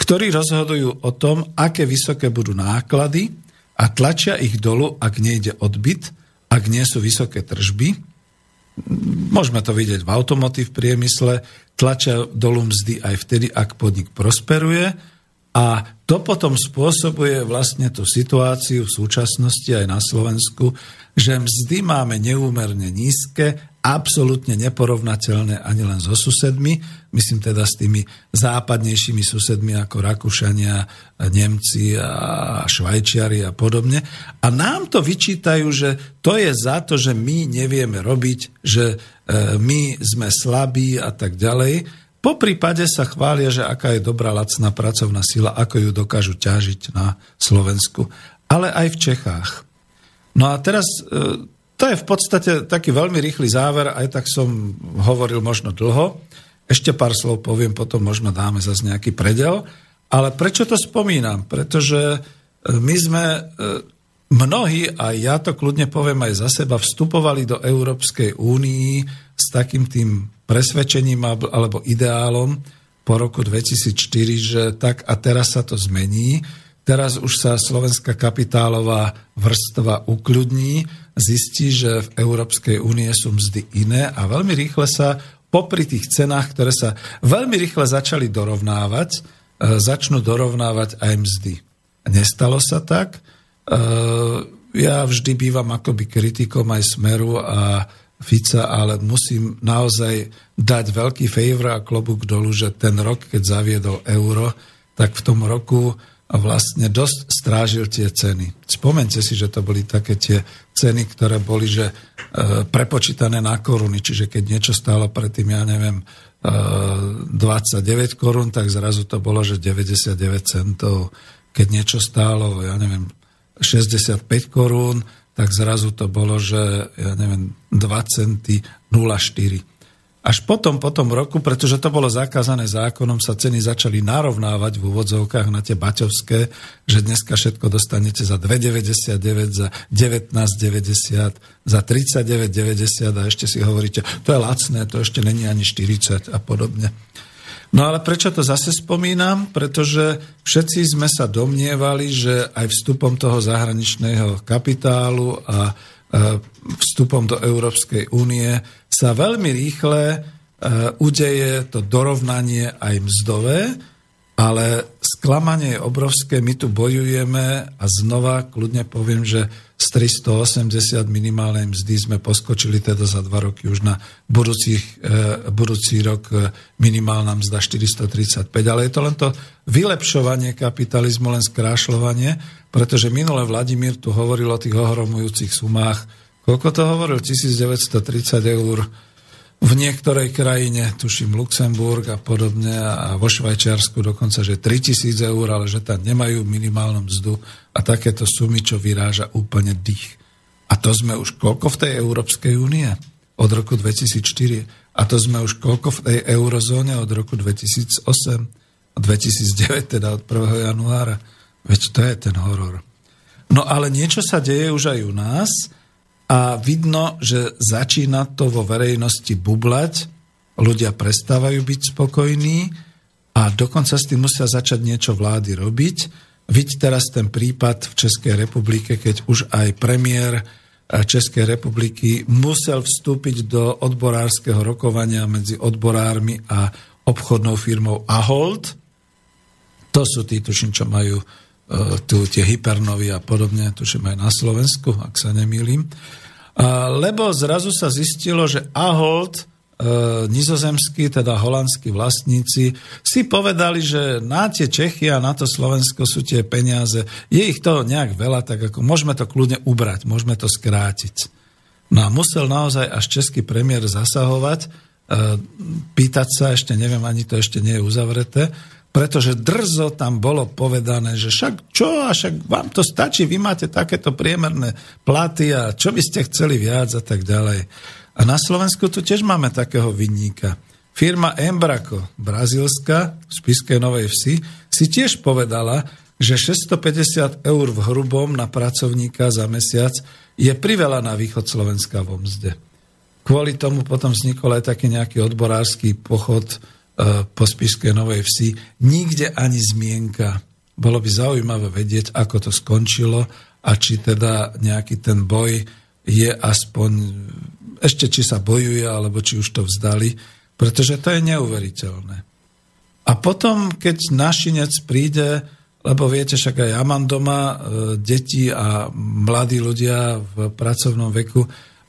[SPEAKER 1] ktorí rozhodujú o tom, aké vysoké budú náklady a tlačia ich dolu, ak nejde odbyt, ak nie sú vysoké tržby. Môžeme to vidieť v automotív priemysle, tlačia dolu mzdy aj vtedy, ak podnik prosperuje a to potom spôsobuje vlastne tú situáciu v súčasnosti aj na Slovensku, že mzdy máme neúmerne nízke, absolútne neporovnateľné ani len so susedmi, myslím teda s tými západnejšími susedmi ako Rakúšania, Nemci a Švajčiari a podobne. A nám to vyčítajú, že to je za to, že my nevieme robiť, že e, my sme slabí a tak ďalej. Po prípade sa chvália, že aká je dobrá lacná pracovná sila, ako ju dokážu ťažiť na Slovensku, ale aj v Čechách. No a teraz e, to je v podstate taký veľmi rýchly záver, aj tak som hovoril možno dlho. Ešte pár slov poviem, potom možno dáme zase nejaký predel. Ale prečo to spomínam? Pretože e, my sme e, mnohí, a ja to kľudne poviem aj za seba, vstupovali do Európskej únii s takým tým presvedčením alebo ideálom po roku 2004, že tak a teraz sa to zmení. Teraz už sa slovenská kapitálová vrstva ukľudní, zistí, že v Európskej únie sú mzdy iné a veľmi rýchle sa popri tých cenách, ktoré sa veľmi rýchle začali dorovnávať, e, začnú dorovnávať aj mzdy. Nestalo sa tak. E, ja vždy bývam akoby kritikom aj Smeru a Fica, ale musím naozaj dať veľký favor a klobúk dolu, že ten rok, keď zaviedol euro, tak v tom roku vlastne dosť strážil tie ceny. Spomente si, že to boli také tie ceny, ktoré boli že e, prepočítané na koruny, čiže keď niečo stálo predtým, ja neviem, e, 29 korún, tak zrazu to bolo, že 99 centov. Keď niečo stálo, ja neviem, 65 korún, tak zrazu to bolo, že ja neviem, 2 centy 0,4. Až potom, po tom roku, pretože to bolo zakázané zákonom, sa ceny začali narovnávať v úvodzovkách na tie baťovské, že dneska všetko dostanete za 2,99, za 19,90, za 39,90 a ešte si hovoríte, to je lacné, to ešte není ani 40 a podobne. No ale prečo to zase spomínam? Pretože všetci sme sa domnievali, že aj vstupom toho zahraničného kapitálu a e, vstupom do Európskej únie sa veľmi rýchle e, udeje to dorovnanie aj mzdové, ale sklamanie je obrovské, my tu bojujeme a znova kľudne poviem, že z 380 minimálnej mzdy sme poskočili teda za dva roky už na budúcich, e, budúci rok e, minimálna mzda 435, ale je to len to vylepšovanie kapitalizmu, len skrášľovanie, pretože minule Vladimír tu hovoril o tých ohromujúcich sumách, koľko to hovoril? 1930 eur v niektorej krajine, tuším Luxemburg a podobne, a vo Švajčiarsku dokonca, že 3000 eur, ale že tam nemajú minimálnu mzdu a takéto sumy, čo vyráža úplne dých. A to sme už koľko v tej Európskej únie? Od roku 2004. A to sme už koľko v tej eurozóne od roku 2008 a 2009, teda od 1. januára. Veď to je ten horor. No ale niečo sa deje už aj u nás, a vidno, že začína to vo verejnosti bublať, ľudia prestávajú byť spokojní a dokonca s tým musia začať niečo vlády robiť. Vidť teraz ten prípad v Českej republike, keď už aj premiér Českej republiky musel vstúpiť do odborárskeho rokovania medzi odborármi a obchodnou firmou Ahold. To sú tí, tuším, čo majú e, tu tie hypernovy a podobne, tuším aj na Slovensku, ak sa nemýlim. Lebo zrazu sa zistilo, že Ahold E, nizozemskí, teda holandskí vlastníci si povedali, že na tie Čechy a na to Slovensko sú tie peniaze, je ich to nejak veľa, tak ako môžeme to kľudne ubrať, môžeme to skrátiť. No a musel naozaj až český premiér zasahovať, e, pýtať sa, ešte neviem, ani to ešte nie je uzavreté, pretože drzo tam bolo povedané, že však čo, a však vám to stačí, vy máte takéto priemerné platy a čo by ste chceli viac a tak ďalej. A na Slovensku tu tiež máme takého vinníka. Firma Embraco, brazilská, v Spiskej Novej Vsi, si tiež povedala, že 650 eur v hrubom na pracovníka za mesiac je priveľa na východ Slovenska vo mzde. Kvôli tomu potom vznikol aj taký nejaký odborársky pochod po Spiskej Novej Vsi. Nikde ani zmienka. Bolo by zaujímavé vedieť, ako to skončilo a či teda nejaký ten boj je aspoň ešte či sa bojuje, alebo či už to vzdali, pretože to je neuveriteľné. A potom, keď našinec príde, lebo viete, však aj ja mám doma e, deti a mladí ľudia v pracovnom veku,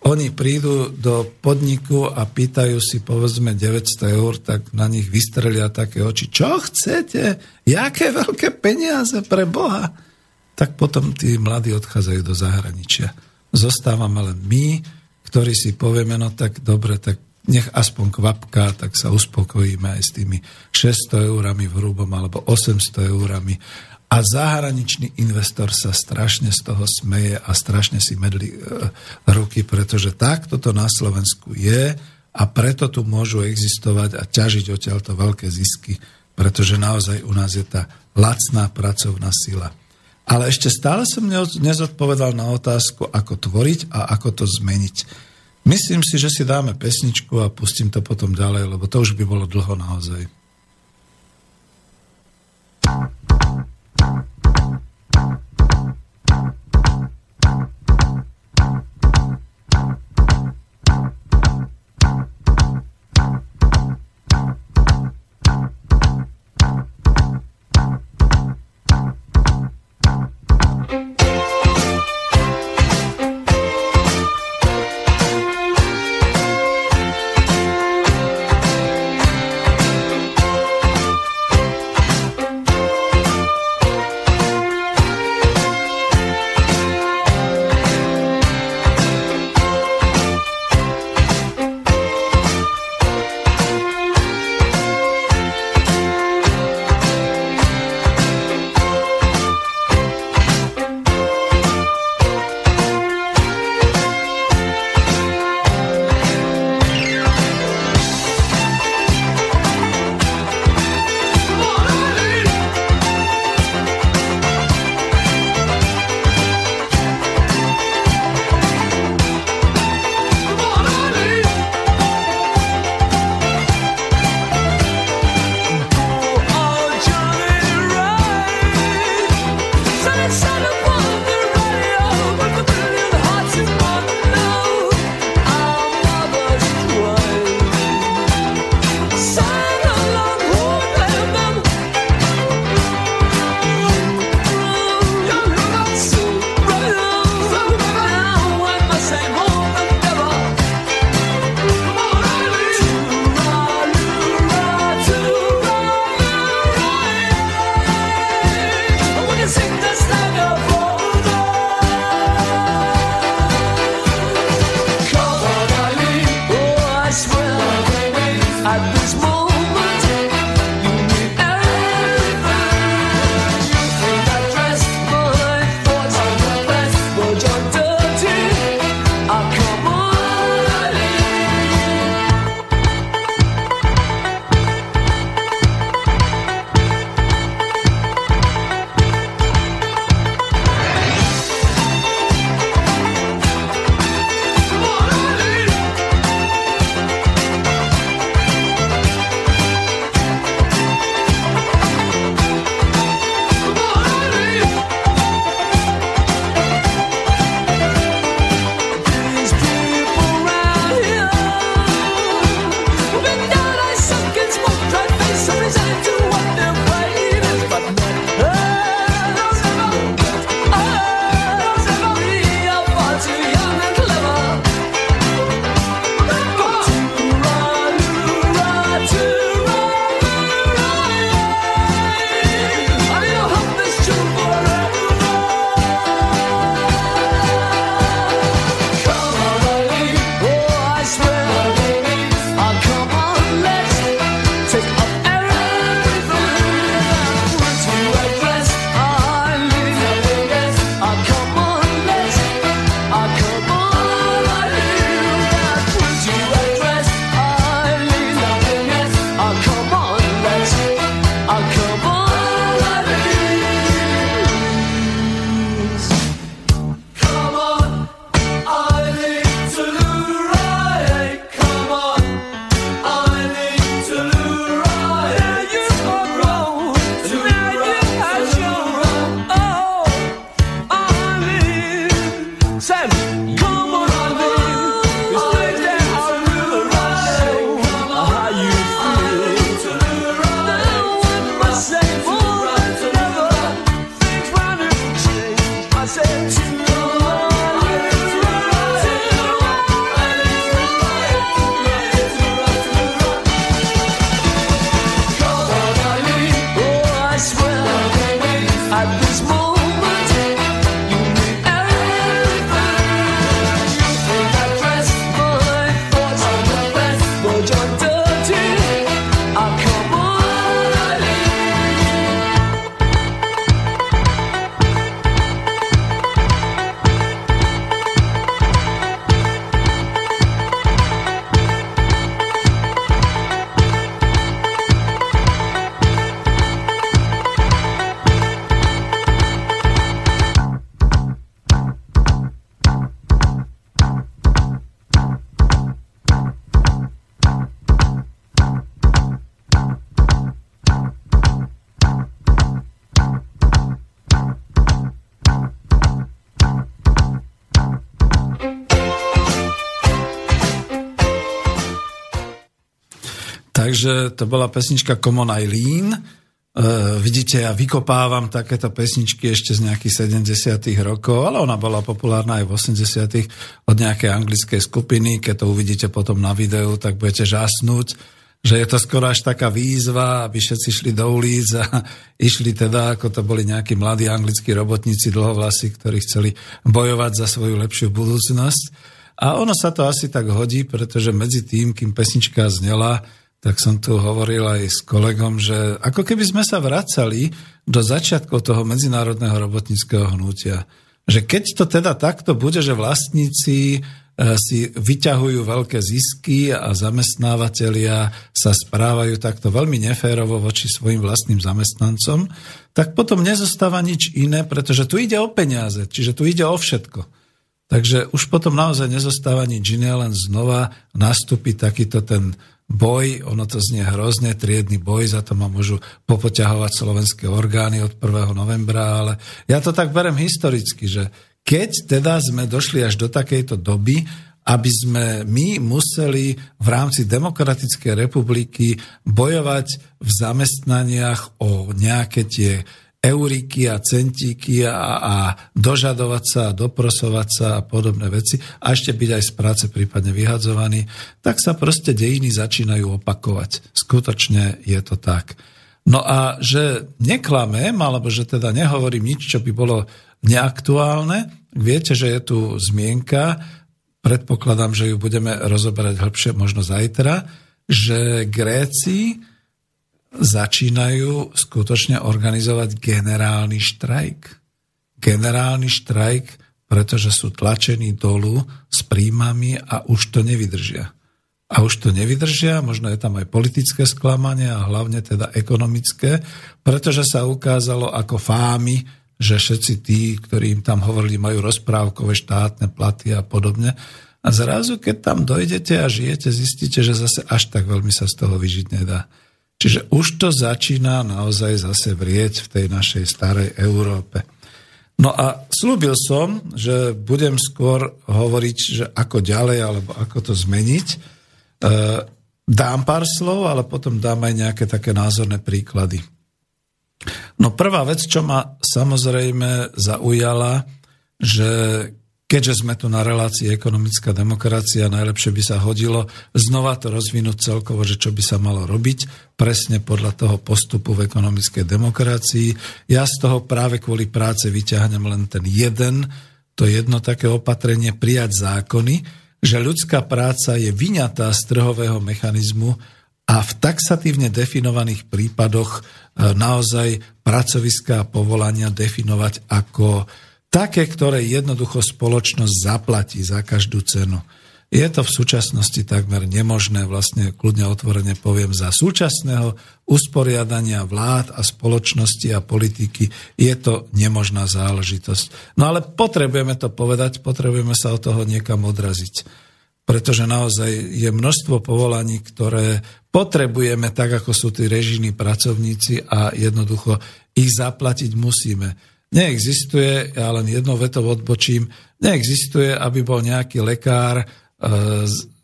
[SPEAKER 1] oni prídu do podniku a pýtajú si povedzme 900 eur, tak na nich vystrelia také oči. Čo chcete? Jaké veľké peniaze pre Boha? Tak potom tí mladí odchádzajú do zahraničia. Zostávame len my, ktorí si povieme, no tak dobre, tak nech aspoň kvapka, tak sa uspokojíme aj s tými 600 eurami v hrubom alebo 800 eurami. A zahraničný investor sa strašne z toho smeje a strašne si medli e, ruky, pretože takto to na Slovensku je a preto tu môžu existovať a ťažiť odtiaľto veľké zisky, pretože naozaj u nás je tá lacná pracovná sila. Ale ešte stále som nezodpovedal na otázku, ako tvoriť a ako to zmeniť. Myslím si, že si dáme pesničku a pustím to potom ďalej, lebo to už by bolo dlho naozaj. Takže to bola pesnička Common Eileen. Uh, vidíte, ja vykopávam takéto pesničky ešte z nejakých 70 rokov, ale ona bola populárna aj v 80 od nejakej anglickej skupiny. Keď to uvidíte potom na videu, tak budete žasnúť, že je to skoro až taká výzva, aby všetci šli do ulic a [LAUGHS] išli teda, ako to boli nejakí mladí anglickí robotníci dlhovlasy, ktorí chceli bojovať za svoju lepšiu budúcnosť. A ono sa to asi tak hodí, pretože medzi tým, kým pesnička znela, tak som tu hovoril aj s kolegom, že ako keby sme sa vracali do začiatkov toho medzinárodného robotníckého hnutia. Že keď to teda takto bude, že vlastníci e, si vyťahujú veľké zisky a zamestnávateľia sa správajú takto veľmi neférovo voči svojim vlastným zamestnancom, tak potom nezostáva nič iné, pretože tu ide o peniaze, čiže tu ide o všetko. Takže už potom naozaj nezostáva nič iné, len znova nastúpi takýto ten boj, ono to znie hrozne, triedny boj, za to ma môžu popoťahovať slovenské orgány od 1. novembra, ale ja to tak berem historicky, že keď teda sme došli až do takejto doby, aby sme my museli v rámci Demokratickej republiky bojovať v zamestnaniach o nejaké tie euriky a centíky a, a dožadovať sa a doprosovať sa a podobné veci a ešte byť aj z práce prípadne vyhadzovaný, tak sa proste dejiny začínajú opakovať. Skutočne je to tak. No a že neklamem, alebo že teda nehovorím nič, čo by bolo neaktuálne, viete, že je tu zmienka, predpokladám, že ju budeme rozoberať hĺbšie možno zajtra, že Gréci začínajú skutočne organizovať generálny štrajk. Generálny štrajk, pretože sú tlačení dolu s príjmami a už to nevydržia. A už to nevydržia, možno je tam aj politické sklamanie a hlavne teda ekonomické, pretože sa ukázalo ako fámy, že všetci tí, ktorí im tam hovorili, majú rozprávkové štátne platy a podobne. A zrazu, keď tam dojdete a žijete, zistíte, že zase až tak veľmi sa z toho vyžiť nedá. Čiže už to začína naozaj zase vrieť v tej našej starej Európe. No a slúbil som, že budem skôr hovoriť, že ako ďalej, alebo ako to zmeniť. E, dám pár slov, ale potom dám aj nejaké také názorné príklady. No prvá vec, čo ma samozrejme zaujala, že keďže sme tu na relácii ekonomická demokracia, najlepšie by sa hodilo znova to rozvinúť celkovo, že čo by sa malo robiť presne podľa toho postupu v ekonomickej demokracii. Ja z toho práve kvôli práce vyťahnem len ten jeden, to jedno také opatrenie prijať zákony, že ľudská práca je vyňatá z trhového mechanizmu a v taxatívne definovaných prípadoch e, naozaj pracoviská povolania definovať ako také, ktoré jednoducho spoločnosť zaplatí za každú cenu. Je to v súčasnosti takmer nemožné, vlastne kľudne otvorene poviem, za súčasného usporiadania vlád a spoločnosti a politiky je to nemožná záležitosť. No ale potrebujeme to povedať, potrebujeme sa od toho niekam odraziť. Pretože naozaj je množstvo povolaní, ktoré potrebujeme tak, ako sú tí režijní pracovníci a jednoducho ich zaplatiť musíme. Neexistuje, ja len jednou vetou odbočím, neexistuje, aby bol nejaký lekár e,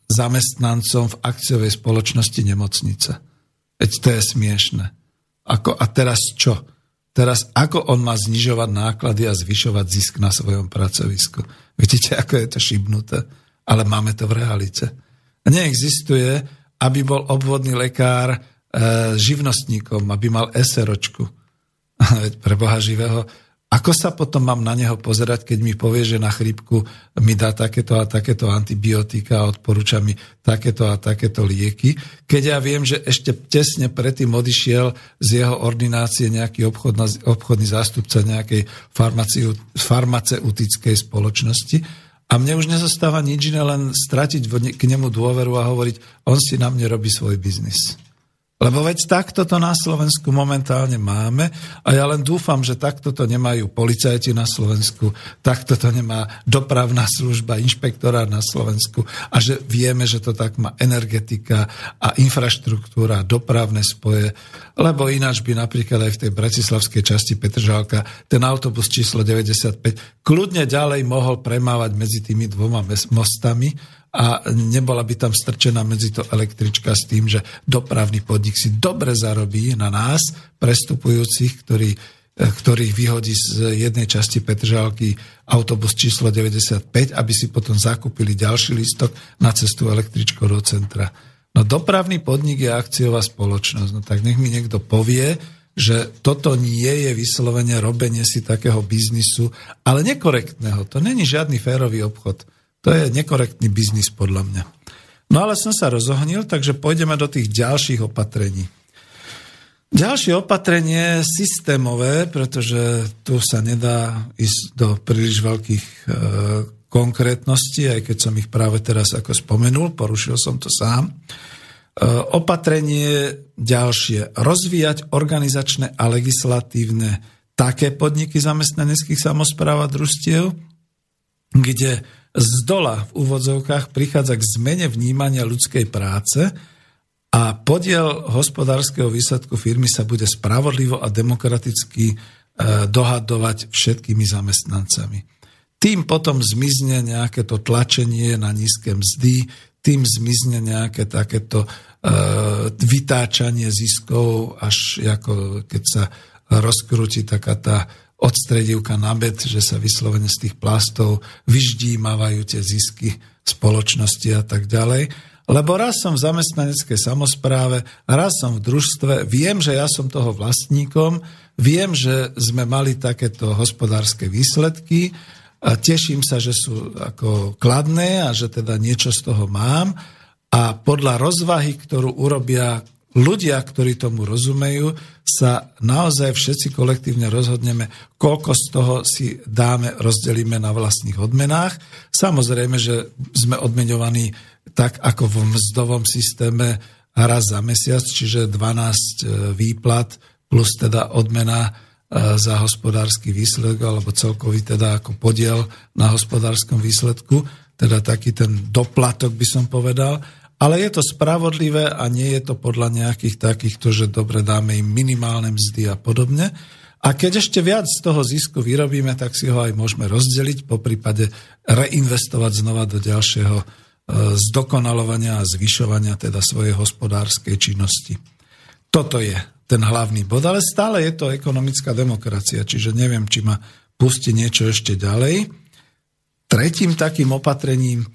[SPEAKER 1] zamestnancom v akciovej spoločnosti nemocnice. Veď to je smiešne. Ako, a teraz čo? Teraz ako on má znižovať náklady a zvyšovať zisk na svojom pracovisku? Vidíte, ako je to šibnuté? Ale máme to v realite. Neexistuje, aby bol obvodný lekár e, živnostníkom, aby mal SROčku. [LAUGHS] Veď pre Boha živého, ako sa potom mám na neho pozerať, keď mi povie, že na chrípku mi dá takéto a takéto antibiotika a odporúča mi takéto a takéto lieky, keď ja viem, že ešte tesne predtým odišiel z jeho ordinácie nejaký obchodná, obchodný zástupca nejakej farmaceutickej spoločnosti a mne už nezostáva nič iné, len stratiť k nemu dôveru a hovoriť, on si na mne robí svoj biznis. Lebo veď takto to na Slovensku momentálne máme a ja len dúfam, že takto to nemajú policajti na Slovensku, takto to nemá dopravná služba, inšpektorát na Slovensku a že vieme, že to tak má energetika a infraštruktúra, dopravné spoje, lebo ináč by napríklad aj v tej bratislavskej časti Petržálka ten autobus číslo 95 kľudne ďalej mohol premávať medzi tými dvoma mostami a nebola by tam strčená medzi to električka s tým, že dopravný podnik si dobre zarobí na nás, prestupujúcich, ktorí, eh, ktorých vyhodí z jednej časti Petržálky autobus číslo 95, aby si potom zakúpili ďalší listok na cestu električkou do centra. No dopravný podnik je akciová spoločnosť. No tak nech mi niekto povie, že toto nie je vyslovene robenie si takého biznisu, ale nekorektného. To není žiadny férový obchod. To je nekorektný biznis podľa mňa. No ale som sa rozohnil, takže pôjdeme do tých ďalších opatrení. Ďalšie opatrenie systémové, pretože tu sa nedá ísť do príliš veľkých e, konkrétností, aj keď som ich práve teraz ako spomenul, porušil som to sám. E, opatrenie ďalšie. Rozvíjať organizačné a legislatívne také podniky zamestnaneckých samozpráv a družstiev, kde z dola v úvodzovkách prichádza k zmene vnímania ľudskej práce a podiel hospodárskeho výsledku firmy sa bude spravodlivo a demokraticky e, dohadovať všetkými zamestnancami. Tým potom zmizne nejaké to tlačenie na nízke mzdy, tým zmizne nejaké takéto e, vytáčanie ziskov, až ako keď sa rozkrúti taká tá odstredivka na bed, že sa vyslovene z tých plastov vyždímavajú tie zisky spoločnosti a tak ďalej. Lebo raz som v zamestnaneckej samozpráve, raz som v družstve, viem, že ja som toho vlastníkom, viem, že sme mali takéto hospodárske výsledky, a teším sa, že sú ako kladné a že teda niečo z toho mám a podľa rozvahy, ktorú urobia ľudia, ktorí tomu rozumejú, sa naozaj všetci kolektívne rozhodneme, koľko z toho si dáme, rozdelíme na vlastných odmenách. Samozrejme, že sme odmeňovaní tak ako v mzdovom systéme raz za mesiac, čiže 12 e, výplat plus teda odmena e, za hospodársky výsledok alebo celkový teda ako podiel na hospodárskom výsledku, teda taký ten doplatok by som povedal. Ale je to spravodlivé a nie je to podľa nejakých takýchto, že dobre dáme im minimálne mzdy a podobne. A keď ešte viac z toho zisku vyrobíme, tak si ho aj môžeme rozdeliť, po prípade reinvestovať znova do ďalšieho e, zdokonalovania a zvyšovania teda svojej hospodárskej činnosti. Toto je ten hlavný bod, ale stále je to ekonomická demokracia, čiže neviem, či ma pustí niečo ešte ďalej. Tretím takým opatrením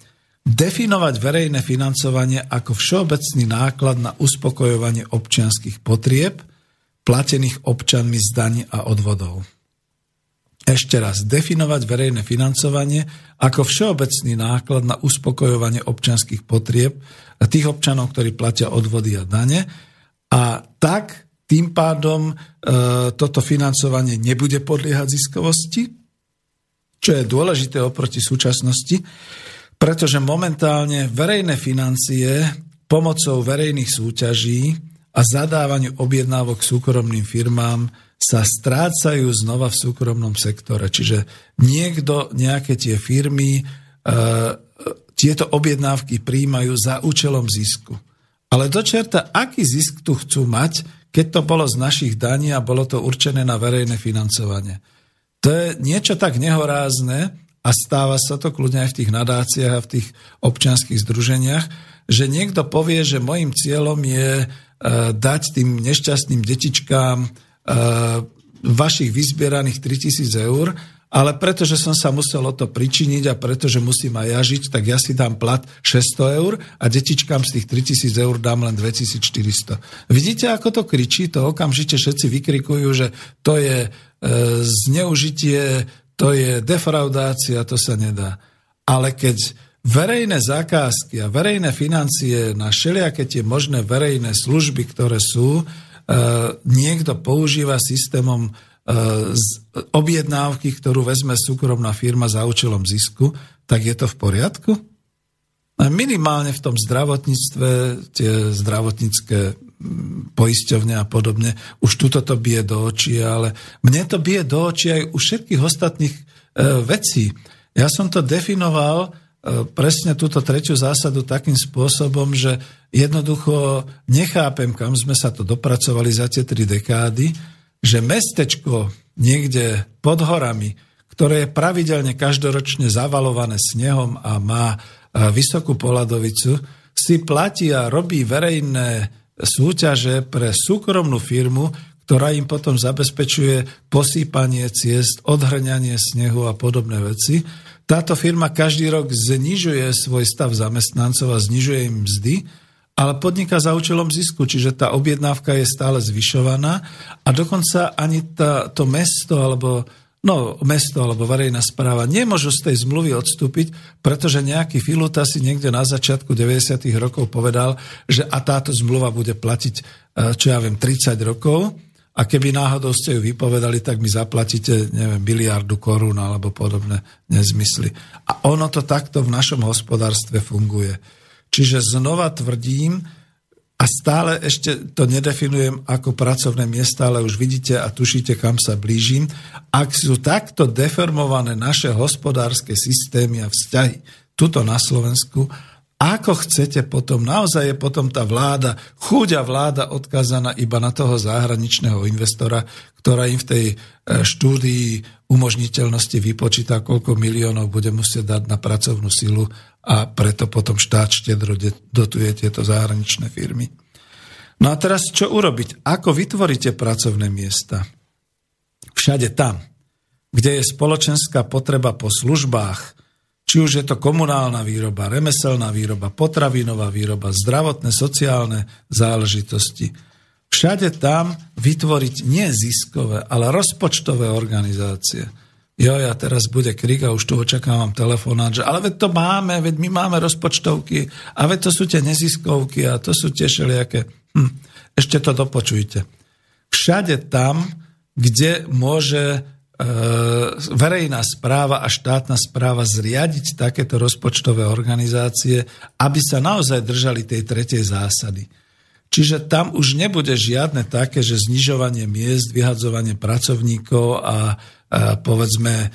[SPEAKER 1] definovať verejné financovanie ako všeobecný náklad na uspokojovanie občianských potrieb, platených občanmi z daní a odvodov. Ešte raz, definovať verejné financovanie ako všeobecný náklad na uspokojovanie občanských potrieb tých občanov, ktorí platia odvody a dane. A tak tým pádom e, toto financovanie nebude podliehať ziskovosti, čo je dôležité oproti súčasnosti, pretože momentálne verejné financie pomocou verejných súťaží a zadávaniu objednávok súkromným firmám sa strácajú znova v súkromnom sektore. Čiže niekto, nejaké tie firmy e, tieto objednávky príjmajú za účelom zisku. Ale dočerta, aký zisk tu chcú mať, keď to bolo z našich daní a bolo to určené na verejné financovanie. To je niečo tak nehorázne a stáva sa to kľudne aj v tých nadáciách a v tých občianských združeniach, že niekto povie, že môjim cieľom je uh, dať tým nešťastným detičkám uh, vašich vyzbieraných 3000 eur ale pretože som sa musel o to pričiniť a pretože musím aj ja žiť, tak ja si dám plat 600 eur a detičkám z tých 3000 eur dám len 2400. Vidíte, ako to kričí? To okamžite všetci vykrikujú, že to je e, zneužitie, to je defraudácia, to sa nedá. Ale keď verejné zákazky a verejné financie na všelijaké tie možné verejné služby, ktoré sú, e, niekto používa systémom E, z objednávky, ktorú vezme súkromná firma za účelom zisku, tak je to v poriadku? Minimálne v tom zdravotníctve, tie zdravotnícke poisťovne a podobne, už tuto to bije do očí, ale mne to bije do očí aj u všetkých ostatných e, vecí. Ja som to definoval e, presne túto tretiu zásadu takým spôsobom, že jednoducho nechápem, kam sme sa to dopracovali za tie tri dekády, že mestečko niekde pod horami, ktoré je pravidelne každoročne zavalované snehom a má e, vysokú poladovicu, si platí a robí verejné súťaže pre súkromnú firmu, ktorá im potom zabezpečuje posýpanie ciest, odhrňanie snehu a podobné veci. Táto firma každý rok znižuje svoj stav zamestnancov a znižuje im mzdy, ale podniká za účelom zisku, čiže tá objednávka je stále zvyšovaná a dokonca ani tá, to mesto alebo no, mesto alebo verejná správa nemôžu z tej zmluvy odstúpiť, pretože nejaký filuta si niekde na začiatku 90. rokov povedal, že a táto zmluva bude platiť, e, čo ja viem, 30 rokov a keby náhodou ste ju vypovedali, tak mi zaplatíte, neviem, biliardu korún alebo podobné nezmysly. A ono to takto v našom hospodárstve funguje. Čiže znova tvrdím, a stále ešte to nedefinujem ako pracovné miesta, ale už vidíte a tušíte, kam sa blížim. Ak sú takto deformované naše hospodárske systémy a vzťahy tuto na Slovensku, ako chcete potom, naozaj je potom tá vláda, chúďa vláda odkázaná iba na toho zahraničného investora, ktorá im v tej e, štúdii umožniteľnosti vypočíta, koľko miliónov bude musieť dať na pracovnú silu a preto potom štát štedro dotuje tieto zahraničné firmy. No a teraz čo urobiť? Ako vytvoríte pracovné miesta? Všade tam, kde je spoločenská potreba po službách, či už je to komunálna výroba, remeselná výroba, potravinová výroba, zdravotné, sociálne záležitosti. Všade tam vytvoriť nie ziskové, ale rozpočtové organizácie. Jo, ja teraz bude krik a už tu očakávam telefonát, že ale veď to máme, veď my máme rozpočtovky a veď to sú tie neziskovky a to sú tie všelijaké. Hm, ešte to dopočujte. Všade tam, kde môže E, verejná správa a štátna správa zriadiť takéto rozpočtové organizácie, aby sa naozaj držali tej tretej zásady. Čiže tam už nebude žiadne také, že znižovanie miest, vyhadzovanie pracovníkov a, a povedzme e,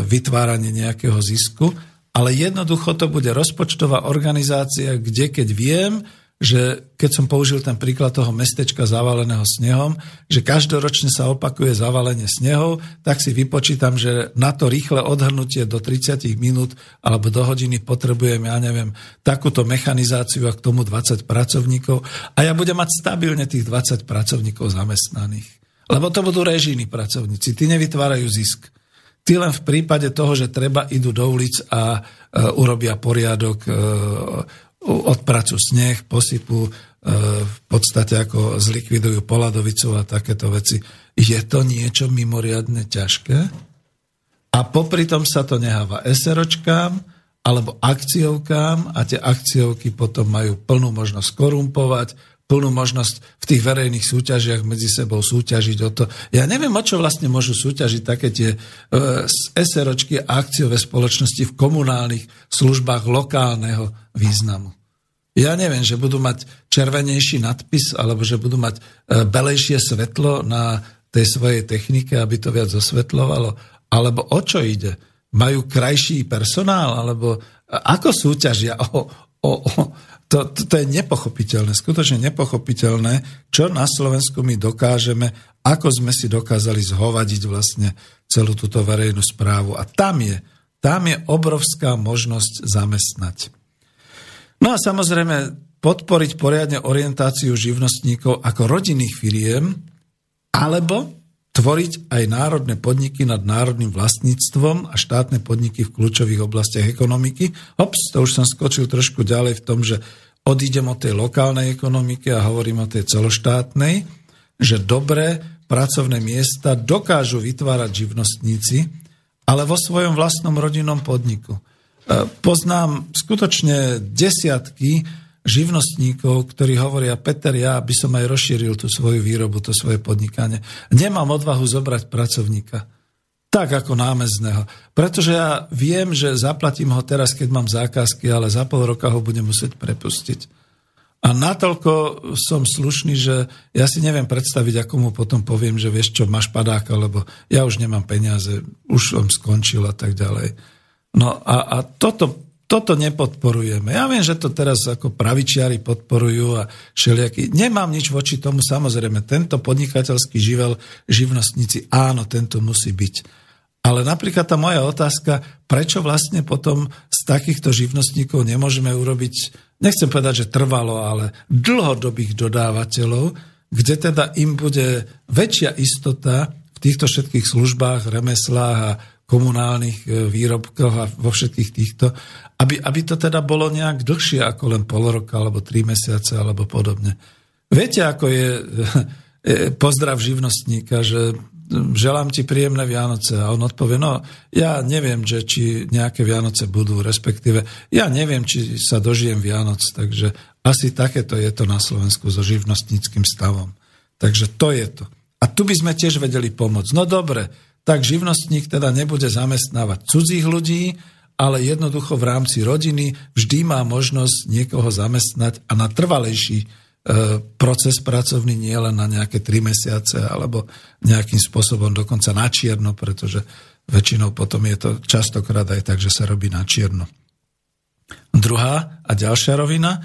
[SPEAKER 1] vytváranie nejakého zisku, ale jednoducho to bude rozpočtová organizácia, kde keď viem, že keď som použil ten príklad toho mestečka zavaleného snehom, že každoročne sa opakuje zavalenie snehov, tak si vypočítam, že na to rýchle odhrnutie do 30 minút alebo do hodiny potrebujem, ja neviem, takúto mechanizáciu a k tomu 20 pracovníkov a ja budem mať stabilne tých 20 pracovníkov zamestnaných. Lebo to budú režijní pracovníci, tí nevytvárajú zisk. Tí len v prípade toho, že treba, idú do ulic a uh, urobia poriadok, uh, odpracujú sneh, posypú, e, v podstate ako zlikvidujú poladovicu a takéto veci. Je to niečo mimoriadne ťažké? A popri tom sa to neháva SROčkám alebo akciovkám a tie akciovky potom majú plnú možnosť korumpovať, plnú možnosť v tých verejných súťažiach medzi sebou súťažiť o to. Ja neviem, o čo vlastne môžu súťažiť také tie e, SROčky a akciové spoločnosti v komunálnych službách lokálneho významu. Ja neviem, že budú mať červenejší nadpis, alebo že budú mať e, belejšie svetlo na tej svojej technike, aby to viac osvetľovalo. Alebo o čo ide? Majú krajší personál? Alebo ako súťažia o, o, o to, to, to je nepochopiteľné, skutočne nepochopiteľné, čo na Slovensku my dokážeme, ako sme si dokázali zhovadiť vlastne celú túto verejnú správu. A tam je, tam je obrovská možnosť zamestnať. No a samozrejme podporiť poriadne orientáciu živnostníkov ako rodinných firiem, alebo tvoriť aj národné podniky nad národným vlastníctvom a štátne podniky v kľúčových oblastiach ekonomiky. Ops, to už som skočil trošku ďalej v tom, že odídem od tej lokálnej ekonomiky a hovorím o tej celoštátnej, že dobré pracovné miesta dokážu vytvárať živnostníci, ale vo svojom vlastnom rodinnom podniku. Poznám skutočne desiatky živnostníkov, ktorí hovoria, Peter, ja by som aj rozšíril tú svoju výrobu, to svoje podnikanie. Nemám odvahu zobrať pracovníka. Tak ako námezného. Pretože ja viem, že zaplatím ho teraz, keď mám zákazky, ale za pol roka ho budem musieť prepustiť. A natoľko som slušný, že ja si neviem predstaviť, ako mu potom poviem, že vieš čo, máš padák, lebo ja už nemám peniaze, už som skončil a tak ďalej. No a, a toto toto nepodporujeme. Ja viem, že to teraz ako pravičiari podporujú a všelijakí. Nemám nič voči tomu, samozrejme, tento podnikateľský živel, živnostníci, áno, tento musí byť. Ale napríklad tá moja otázka, prečo vlastne potom z takýchto živnostníkov nemôžeme urobiť, nechcem povedať, že trvalo, ale dlhodobých dodávateľov, kde teda im bude väčšia istota v týchto všetkých službách, remeslách a komunálnych e, výrobkoch a vo všetkých týchto, aby, aby to teda bolo nejak dlhšie ako len pol roka, alebo tri mesiace, alebo podobne. Viete, ako je e, pozdrav živnostníka, že želám ti príjemné Vianoce. A on odpovie, no ja neviem, že či nejaké Vianoce budú, respektíve ja neviem, či sa dožijem Vianoc, takže asi takéto je to na Slovensku so živnostníckým stavom. Takže to je to. A tu by sme tiež vedeli pomôcť. No dobre, tak živnostník teda nebude zamestnávať cudzích ľudí, ale jednoducho v rámci rodiny vždy má možnosť niekoho zamestnať a na trvalejší e, proces pracovný nie len na nejaké tri mesiace alebo nejakým spôsobom dokonca na čierno, pretože väčšinou potom je to častokrát aj tak, že sa robí na čierno. Druhá a ďalšia rovina,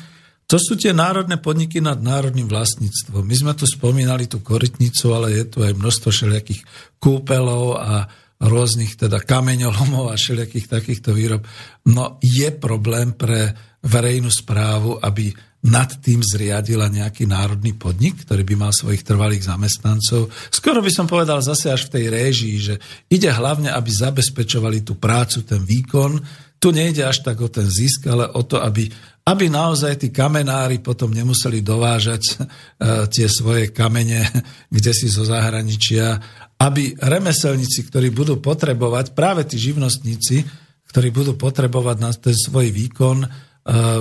[SPEAKER 1] to sú tie národné podniky nad národným vlastníctvom. My sme tu spomínali tú korytnicu, ale je tu aj množstvo všelijakých kúpelov a rôznych teda kameňolomov a všelijakých takýchto výrob. No je problém pre verejnú správu, aby nad tým zriadila nejaký národný podnik, ktorý by mal svojich trvalých zamestnancov. Skoro by som povedal zase až v tej réžii, že ide hlavne, aby zabezpečovali tú prácu, ten výkon. Tu nejde až tak o ten zisk, ale o to, aby aby naozaj tí kamenári potom nemuseli dovážať e, tie svoje kamene, kde si zo zahraničia, aby remeselníci, ktorí budú potrebovať, práve tí živnostníci, ktorí budú potrebovať na ten svoj výkon, e,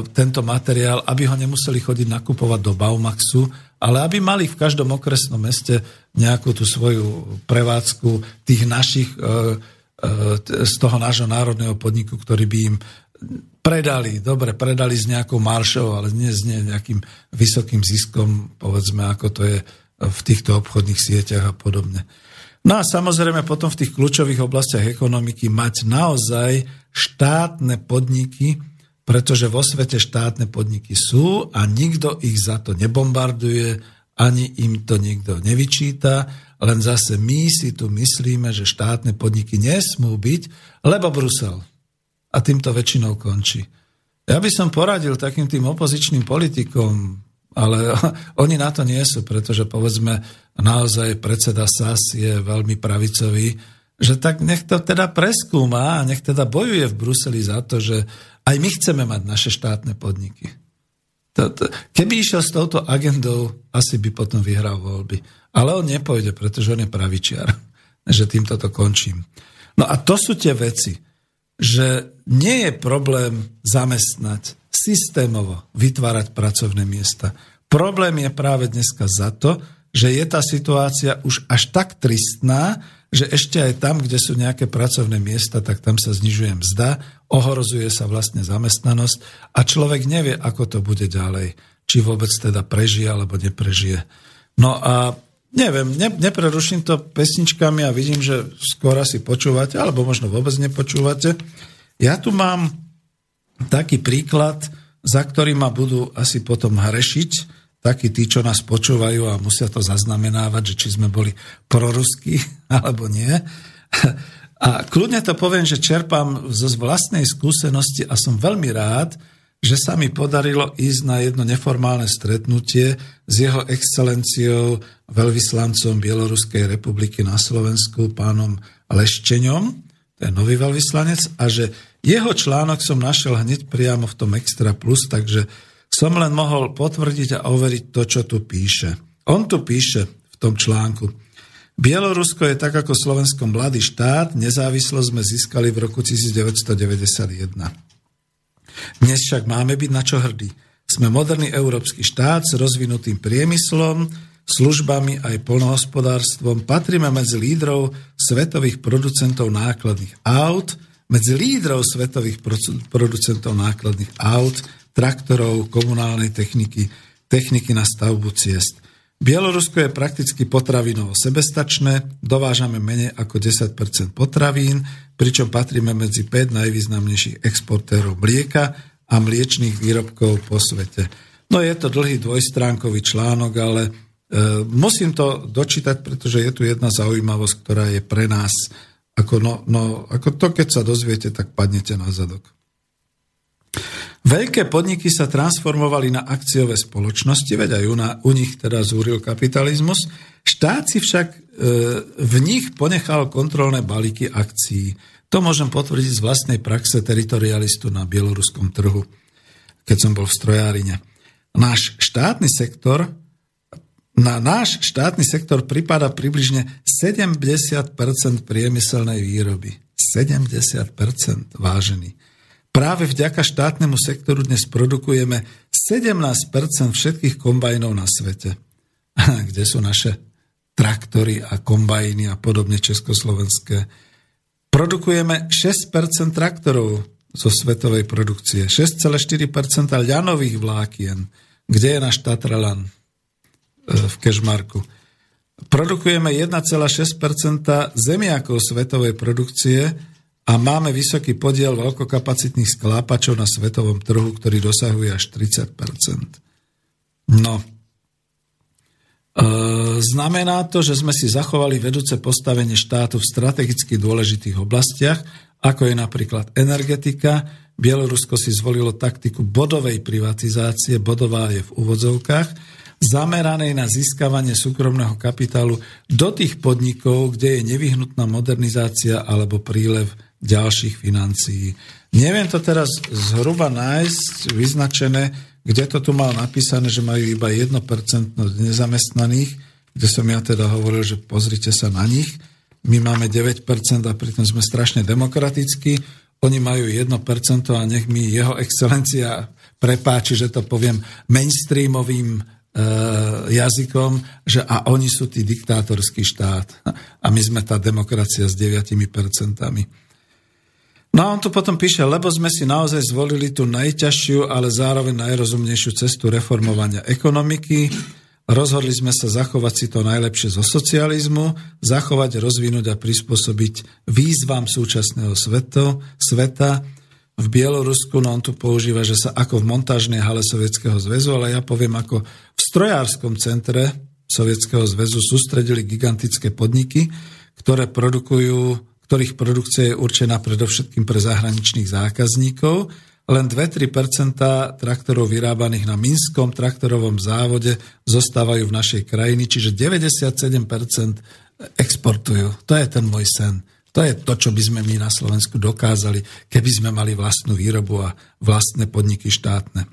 [SPEAKER 1] tento materiál, aby ho nemuseli chodiť nakupovať do Baumaxu, ale aby mali v každom okresnom meste nejakú tú svoju prevádzku tých našich e, z toho nášho národného podniku, ktorý by im predali, dobre, predali s nejakou maršou, ale nie s nejakým vysokým ziskom, povedzme, ako to je v týchto obchodných sieťach a podobne. No a samozrejme potom v tých kľúčových oblastiach ekonomiky mať naozaj štátne podniky, pretože vo svete štátne podniky sú a nikto ich za to nebombarduje, ani im to nikto nevyčíta, len zase my si tu myslíme, že štátne podniky nesmú byť, lebo Brusel a týmto väčšinou končí. Ja by som poradil takým tým opozičným politikom, ale [LAUGHS] oni na to nie sú, pretože povedzme naozaj predseda SAS je veľmi pravicový, že tak nech to teda preskúma a nech teda bojuje v Bruseli za to, že aj my chceme mať naše štátne podniky. Keby išiel s touto agendou, asi by potom vyhral voľby. Ale on nepojde, pretože on je pravičiar. [LAUGHS] Že týmto to končím. No a to sú tie veci že nie je problém zamestnať, systémovo vytvárať pracovné miesta. Problém je práve dneska za to, že je tá situácia už až tak tristná, že ešte aj tam, kde sú nejaké pracovné miesta, tak tam sa znižuje mzda, ohrozuje sa vlastne zamestnanosť a človek nevie, ako to bude ďalej. Či vôbec teda prežije alebo neprežije. No a Neviem, ne, nepreruším to pesničkami a vidím, že skoro si počúvate, alebo možno vôbec nepočúvate. Ja tu mám taký príklad, za ktorý ma budú asi potom hrešiť, takí tí, čo nás počúvajú a musia to zaznamenávať, že či sme boli proruskí [LAUGHS] alebo nie. A kľudne to poviem, že čerpám zo vlastnej skúsenosti a som veľmi rád, že sa mi podarilo ísť na jedno neformálne stretnutie s jeho excelenciou veľvyslancom Bieloruskej republiky na Slovensku, pánom Leščeňom, to je nový veľvyslanec, a že jeho článok som našiel hneď priamo v tom Extra Plus, takže som len mohol potvrdiť a overiť to, čo tu píše. On tu píše v tom článku. Bielorusko je tak ako Slovensko mladý štát, nezávislosť sme získali v roku 1991. Dnes však máme byť na čo hrdí. Sme moderný európsky štát s rozvinutým priemyslom, službami aj polnohospodárstvom. Patríme medzi lídrov svetových producentov nákladných aut, medzi lídrov svetových producentov nákladných aut, traktorov, komunálnej techniky, techniky na stavbu ciest. Bielorusko je prakticky potravinovo sebestačné, dovážame menej ako 10% potravín, pričom patríme medzi 5 najvýznamnejších exportérov mlieka a mliečných výrobkov po svete. No je to dlhý dvojstránkový článok, ale e, musím to dočítať, pretože je tu jedna zaujímavosť, ktorá je pre nás, ako, no, no, ako to, keď sa dozviete, tak padnete na zadok. Veľké podniky sa transformovali na akciové spoločnosti, veď aj u, na, u nich teda zúril kapitalizmus. Štát si však e, v nich ponechal kontrolné balíky akcií. To môžem potvrdiť z vlastnej praxe teritorialistu na bieloruskom trhu, keď som bol v strojárine. Náš štátny sektor na náš štátny sektor pripada približne 70% priemyselnej výroby. 70% vážený. Práve vďaka štátnemu sektoru dnes produkujeme 17% všetkých kombajnov na svete. [LAUGHS] Kde sú naše traktory a kombajny a podobne československé. Produkujeme 6% traktorov zo svetovej produkcie, 6,4% ľanových vlákien. Kde je náš Tatralan e, v Kešmarku? Produkujeme 1,6% zemiakov svetovej produkcie, a máme vysoký podiel veľkokapacitných sklápačov na svetovom trhu, ktorý dosahuje až 30 No, e, znamená to, že sme si zachovali vedúce postavenie štátu v strategicky dôležitých oblastiach, ako je napríklad energetika. Bielorusko si zvolilo taktiku bodovej privatizácie, bodová je v úvodzovkách, zameranej na získavanie súkromného kapitálu do tých podnikov, kde je nevyhnutná modernizácia alebo prílev ďalších financií. Neviem to teraz zhruba nájsť vyznačené, kde to tu mal napísané, že majú iba 1% nezamestnaných, kde som ja teda hovoril, že pozrite sa na nich. My máme 9% a pritom sme strašne demokratickí. Oni majú 1% a nech mi jeho excelencia prepáči, že to poviem mainstreamovým e, jazykom, že a oni sú tí diktátorský štát a my sme tá demokracia s 9%. No a on tu potom píše, lebo sme si naozaj zvolili tú najťažšiu, ale zároveň najrozumnejšiu cestu reformovania ekonomiky. Rozhodli sme sa zachovať si to najlepšie zo socializmu, zachovať, rozvinúť a prispôsobiť výzvam súčasného sveto, sveta. V Bielorusku, no on tu používa, že sa ako v montážnej hale Sovietskeho zväzu, ale ja poviem ako v strojárskom centre Sovietskeho zväzu sústredili gigantické podniky, ktoré produkujú ktorých produkcia je určená predovšetkým pre zahraničných zákazníkov. Len 2-3 traktorov vyrábaných na Minskom traktorovom závode zostávajú v našej krajine, čiže 97% exportujú. To je ten môj sen. To je to, čo by sme my na Slovensku dokázali, keby sme mali vlastnú výrobu a vlastné podniky štátne. E,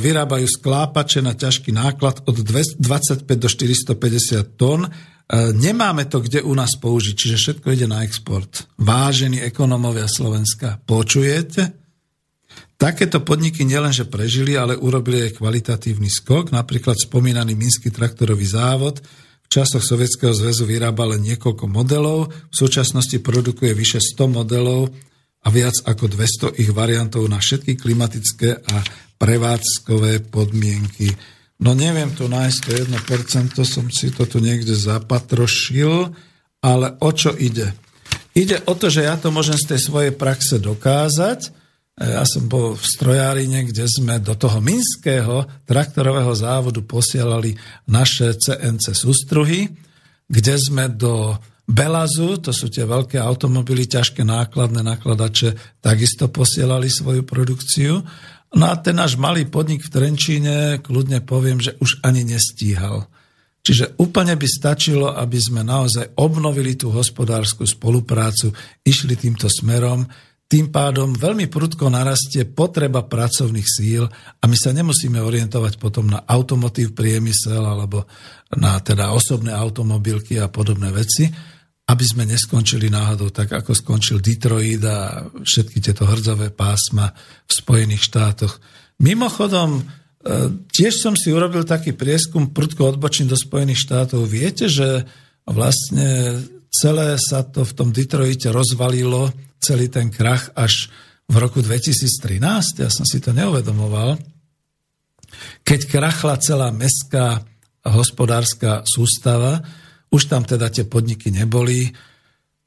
[SPEAKER 1] vyrábajú sklápače na ťažký náklad od 25 do 450 tón nemáme to kde u nás použiť, čiže všetko ide na export. Vážení ekonomovia Slovenska, počujete? Takéto podniky nielenže prežili, ale urobili aj kvalitatívny skok. Napríklad spomínaný Minský traktorový závod v časoch Sovietskeho zväzu vyrába len niekoľko modelov, v súčasnosti produkuje vyše 100 modelov a viac ako 200 ich variantov na všetky klimatické a prevádzkové podmienky. No neviem tu nájsť to 1%, som si to tu niekde zapatrošil, ale o čo ide? Ide o to, že ja to môžem z tej svojej praxe dokázať. E, ja som bol v strojárine, kde sme do toho minského traktorového závodu posielali naše CNC sústruhy, kde sme do Belazu, to sú tie veľké automobily, ťažké nákladné nakladače, takisto posielali svoju produkciu. No a ten náš malý podnik v Trenčíne, kľudne poviem, že už ani nestíhal. Čiže úplne by stačilo, aby sme naozaj obnovili tú hospodárskú spoluprácu, išli týmto smerom, tým pádom veľmi prudko narastie potreba pracovných síl a my sa nemusíme orientovať potom na automotív priemysel alebo na teda osobné automobilky a podobné veci, aby sme neskončili náhodou tak, ako skončil Detroit a všetky tieto hrdzové pásma v Spojených štátoch. Mimochodom, e, tiež som si urobil taký prieskum, prudko odbočím do Spojených štátov. Viete, že vlastne celé sa to v tom Detroite rozvalilo, celý ten krach až v roku 2013, ja som si to neuvedomoval, keď krachla celá mestská hospodárska sústava, už tam teda tie podniky neboli.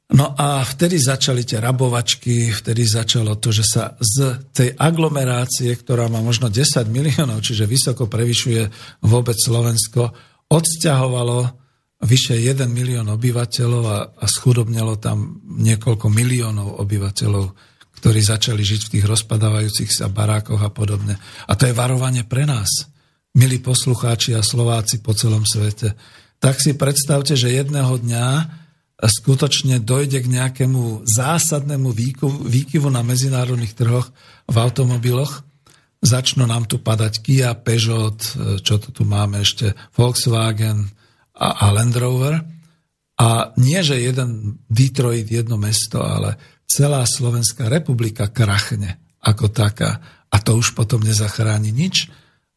[SPEAKER 1] No a vtedy začali tie rabovačky, vtedy začalo to, že sa z tej aglomerácie, ktorá má možno 10 miliónov, čiže vysoko prevyšuje vôbec Slovensko, odsťahovalo vyše 1 milión obyvateľov a, a schudobnelo tam niekoľko miliónov obyvateľov, ktorí začali žiť v tých rozpadávajúcich sa barákoch a podobne. A to je varovanie pre nás, milí poslucháči a Slováci po celom svete tak si predstavte, že jedného dňa skutočne dojde k nejakému zásadnému výkyvu na medzinárodných trhoch v automobiloch. Začnú nám tu padať Kia, Peugeot, čo to tu máme ešte, Volkswagen a, a Land Rover. A nie, že jeden Detroit, jedno mesto, ale celá Slovenská republika krachne ako taká. A to už potom nezachráni nič.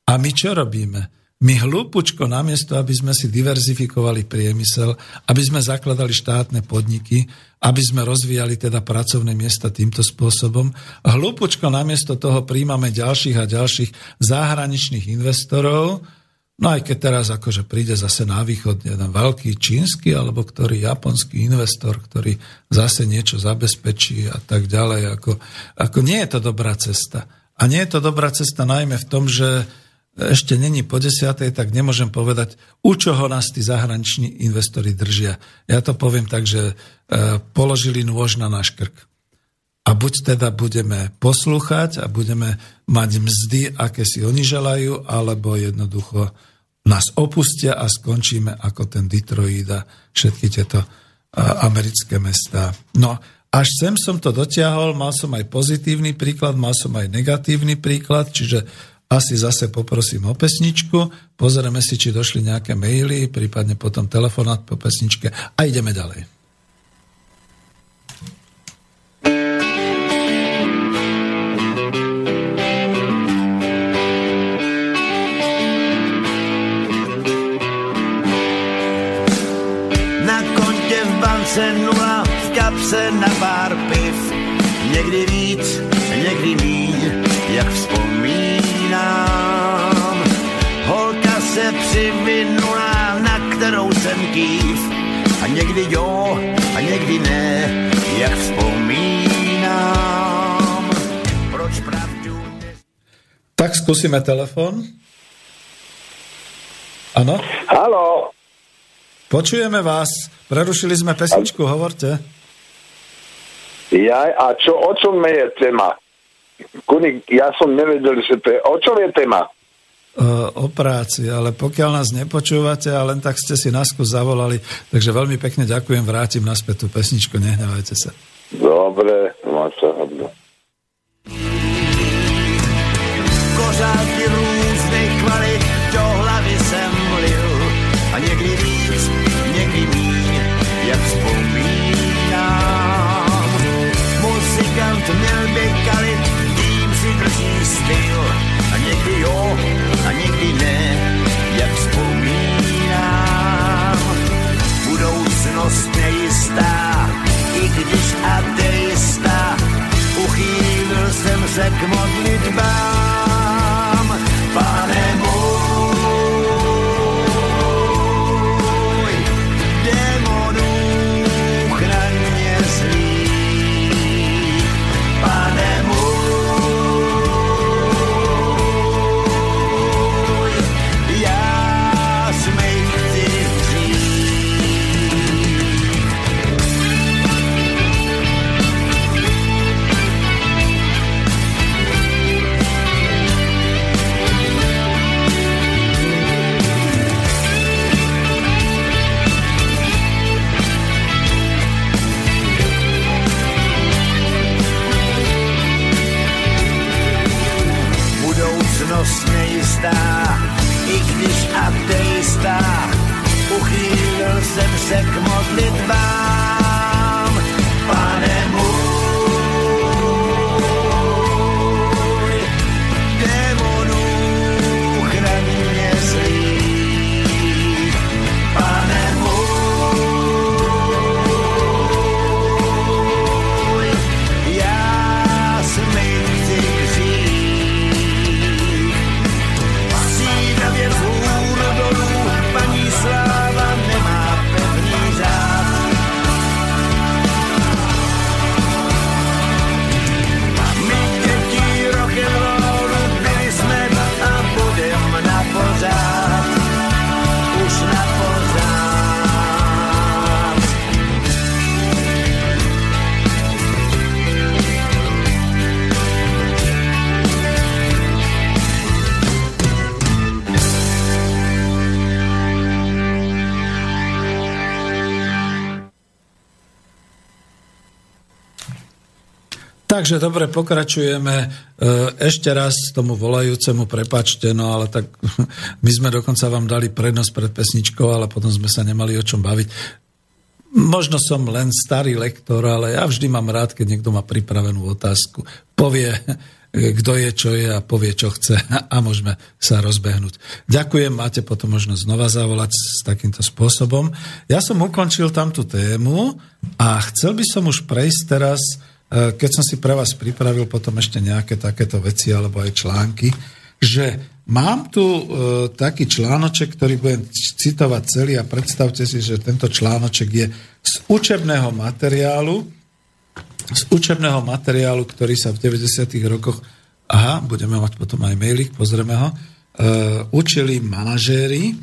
[SPEAKER 1] A my čo robíme? My hlúpučko, namiesto, aby sme si diverzifikovali priemysel, aby sme zakladali štátne podniky, aby sme rozvíjali teda pracovné miesta týmto spôsobom, hlúpučko namiesto toho príjmame ďalších a ďalších zahraničných investorov, no aj keď teraz akože príde zase na východ jeden veľký čínsky alebo ktorý japonský investor, ktorý zase niečo zabezpečí a tak ďalej, ako, ako nie je to dobrá cesta. A nie je to dobrá cesta najmä v tom, že ešte není po desiatej, tak nemôžem povedať, u čoho nás tí zahraniční investori držia. Ja to poviem tak, že e, položili nôž na náš krk. A buď teda budeme poslúchať a budeme mať mzdy, aké si oni želajú, alebo jednoducho nás opustia a skončíme ako ten Detroit a všetky tieto americké mestá. No, až sem som to dotiahol, mal som aj pozitívny príklad, mal som aj negatívny príklad, čiže asi zase poprosím o pesničku, pozrieme si, či došli nejaké maily, prípadne potom telefonát po pesničke a ideme ďalej.
[SPEAKER 4] Na kontě v bance nula, v kapse na pár piv, někdy víc, někdy míň, jak vzpomín vzpomínám. Holka se přivinula, na kterou jsem kýv. A někdy jo, a někdy ne, jak vzpomínám. Proč pravdu...
[SPEAKER 1] Tak skúsime telefon. Áno?
[SPEAKER 5] Halo.
[SPEAKER 1] Počujeme vás. Prerušili sme pesničku, hovorte.
[SPEAKER 5] Ja, a čo, o čom je téma? Kunik, ja som nevedel, že to je... O čom je téma?
[SPEAKER 1] o práci, ale pokiaľ nás nepočúvate a len tak ste si nás zavolali, takže veľmi pekne ďakujem, vrátim naspäť tú pesničku, nehnevajte sa.
[SPEAKER 5] Dobre, má sa hodno.
[SPEAKER 4] Uchýlil jsem se se k modlitvám.
[SPEAKER 1] Takže dobre, pokračujeme. E, Ešte raz tomu volajúcemu prepačte, no ale tak [LAUGHS] my sme dokonca vám dali prednosť pred pesničkou, ale potom sme sa nemali o čom baviť. Možno som len starý lektor, ale ja vždy mám rád, keď niekto má pripravenú otázku. Povie, [LAUGHS] kto je, čo je a povie, čo chce [LAUGHS] a môžeme sa rozbehnúť. Ďakujem, máte potom možnosť znova zavolať s takýmto spôsobom. Ja som ukončil tamtú tému a chcel by som už prejsť teraz keď som si pre vás pripravil potom ešte nejaké takéto veci alebo aj články, že mám tu e, taký článoček, ktorý budem citovať celý a predstavte si, že tento článoček je z učebného materiálu, z učebného materiálu, ktorý sa v 90. rokoch, aha, budeme mať potom aj mailik, pozrieme ho, e, učili manažéri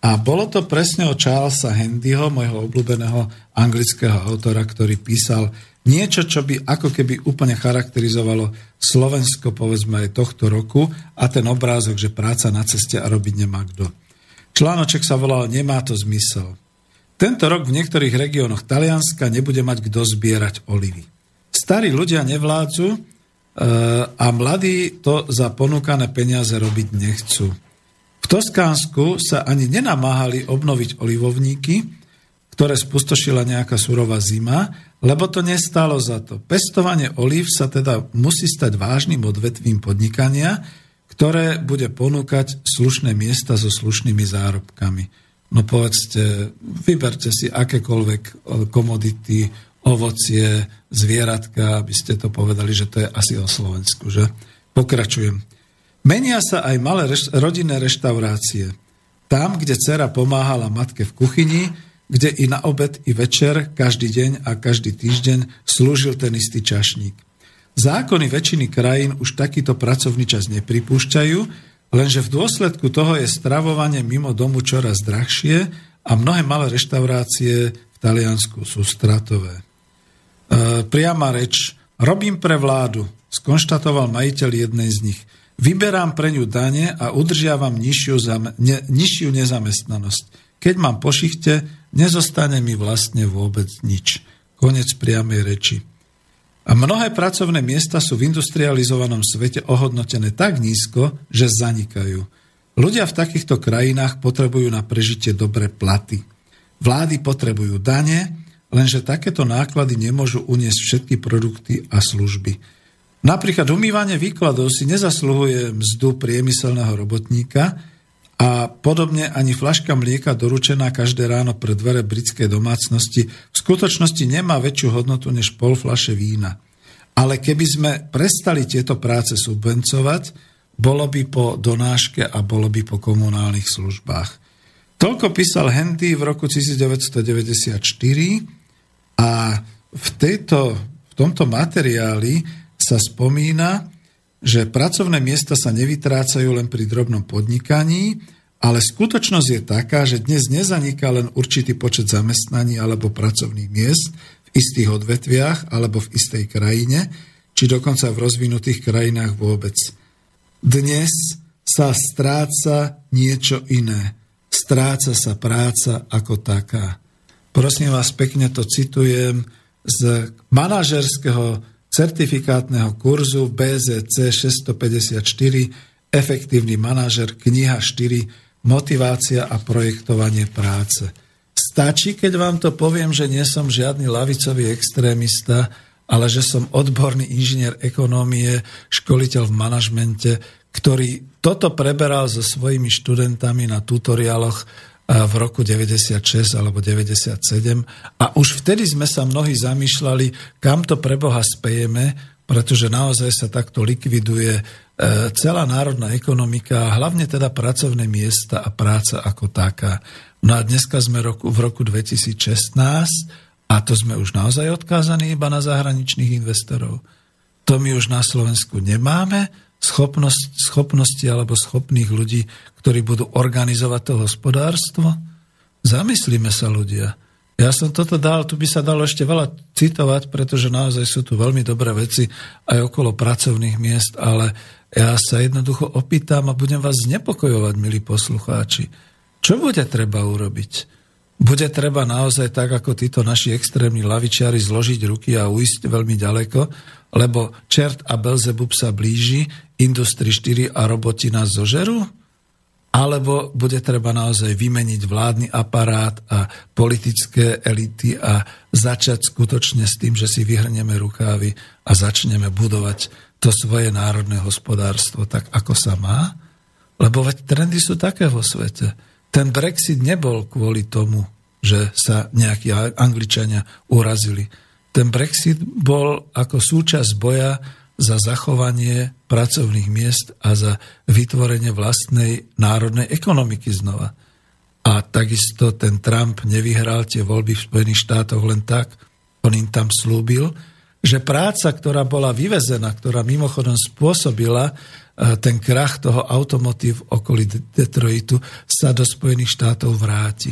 [SPEAKER 1] a bolo to presne o Charlesa Handyho, môjho obľúbeného anglického autora, ktorý písal niečo, čo by ako keby úplne charakterizovalo Slovensko, povedzme aj tohto roku a ten obrázok, že práca na ceste a robiť nemá kto. Článoček sa volal Nemá to zmysel. Tento rok v niektorých regiónoch Talianska nebude mať kto zbierať olivy. Starí ľudia nevládzu e, a mladí to za ponúkané peniaze robiť nechcú. V Toskánsku sa ani nenamáhali obnoviť olivovníky, ktoré spustošila nejaká surová zima, lebo to nestalo za to. Pestovanie olív sa teda musí stať vážnym odvetvím podnikania, ktoré bude ponúkať slušné miesta so slušnými zárobkami. No povedzte, vyberte si akékoľvek e, komodity, ovocie, zvieratka, aby ste to povedali, že to je asi o Slovensku, že? Pokračujem. Menia sa aj malé reš- rodinné reštaurácie. Tam, kde dcera pomáhala matke v kuchyni, kde i na obed, i večer, každý deň a každý týždeň slúžil ten istý čašník. Zákony väčšiny krajín už takýto pracovný čas nepripúšťajú, lenže v dôsledku toho je stravovanie mimo domu čoraz drahšie a mnohé malé reštaurácie v Taliansku sú stratové. E, priama reč. Robím pre vládu, skonštatoval majiteľ jednej z nich. Vyberám pre ňu dane a udržiavam nižšiu, zame, ne, nižšiu nezamestnanosť. Keď mám po šichte, nezostane mi vlastne vôbec nič. Konec priamej reči. A mnohé pracovné miesta sú v industrializovanom svete ohodnotené tak nízko, že zanikajú. Ľudia v takýchto krajinách potrebujú na prežitie dobré platy. Vlády potrebujú dane, lenže takéto náklady nemôžu uniesť všetky produkty a služby. Napríklad umývanie výkladov si nezasluhuje mzdu priemyselného robotníka, a podobne ani flaška mlieka doručená každé ráno pre dvere britskej domácnosti v skutočnosti nemá väčšiu hodnotu než pol flaše vína. Ale keby sme prestali tieto práce subvencovať, bolo by po donáške a bolo by po komunálnych službách. Toľko písal Hendy v roku 1994 a v, tejto, v tomto materiáli sa spomína, že pracovné miesta sa nevytrácajú len pri drobnom podnikaní, ale skutočnosť je taká, že dnes nezaniká len určitý počet zamestnaní alebo pracovných miest v istých odvetviach alebo v istej krajine, či dokonca v rozvinutých krajinách vôbec. Dnes sa stráca niečo iné. Stráca sa práca ako taká. Prosím vás, pekne to citujem z manažerského certifikátneho kurzu BZC 654 Efektívny manažer, kniha 4 Motivácia a projektovanie práce. stačí, keď vám to poviem, že nie som žiadny lavicový extrémista, ale že som odborný inžinier ekonómie, školiteľ v manažmente, ktorý toto preberal so svojimi študentami na tutoriáloch v roku 96 alebo 97 a už vtedy sme sa mnohí zamýšľali, kam to pre Boha spejeme, pretože naozaj sa takto likviduje e, celá národná ekonomika hlavne teda pracovné miesta a práca ako taká. No a dneska sme roku, v roku 2016 a to sme už naozaj odkázaní iba na zahraničných investorov. To my už na Slovensku nemáme, schopnosť, schopnosti alebo schopných ľudí, ktorí budú organizovať to hospodárstvo? Zamyslíme sa ľudia. Ja som toto dal, tu by sa dalo ešte veľa citovať, pretože naozaj sú tu veľmi dobré veci aj okolo pracovných miest, ale ja sa jednoducho opýtam a budem vás znepokojovať, milí poslucháči. Čo bude treba urobiť? Bude treba naozaj tak, ako títo naši extrémni lavičiari zložiť ruky a uísť veľmi ďaleko, lebo čert a Belzebub sa blíži, Industry 4 a roboti nás zožerú? Alebo bude treba naozaj vymeniť vládny aparát a politické elity a začať skutočne s tým, že si vyhrneme rukávy a začneme budovať to svoje národné hospodárstvo tak, ako sa má? Lebo veď trendy sú také vo svete. Ten Brexit nebol kvôli tomu, že sa nejakí Angličania urazili. Ten Brexit bol ako súčasť boja za zachovanie pracovných miest a za vytvorenie vlastnej národnej ekonomiky znova. A takisto ten Trump nevyhral tie voľby v Spojených štátoch len tak, on im tam slúbil, že práca, ktorá bola vyvezená, ktorá mimochodom spôsobila E, ten krach toho automotív okolí Detroitu sa do Spojených štátov vráti.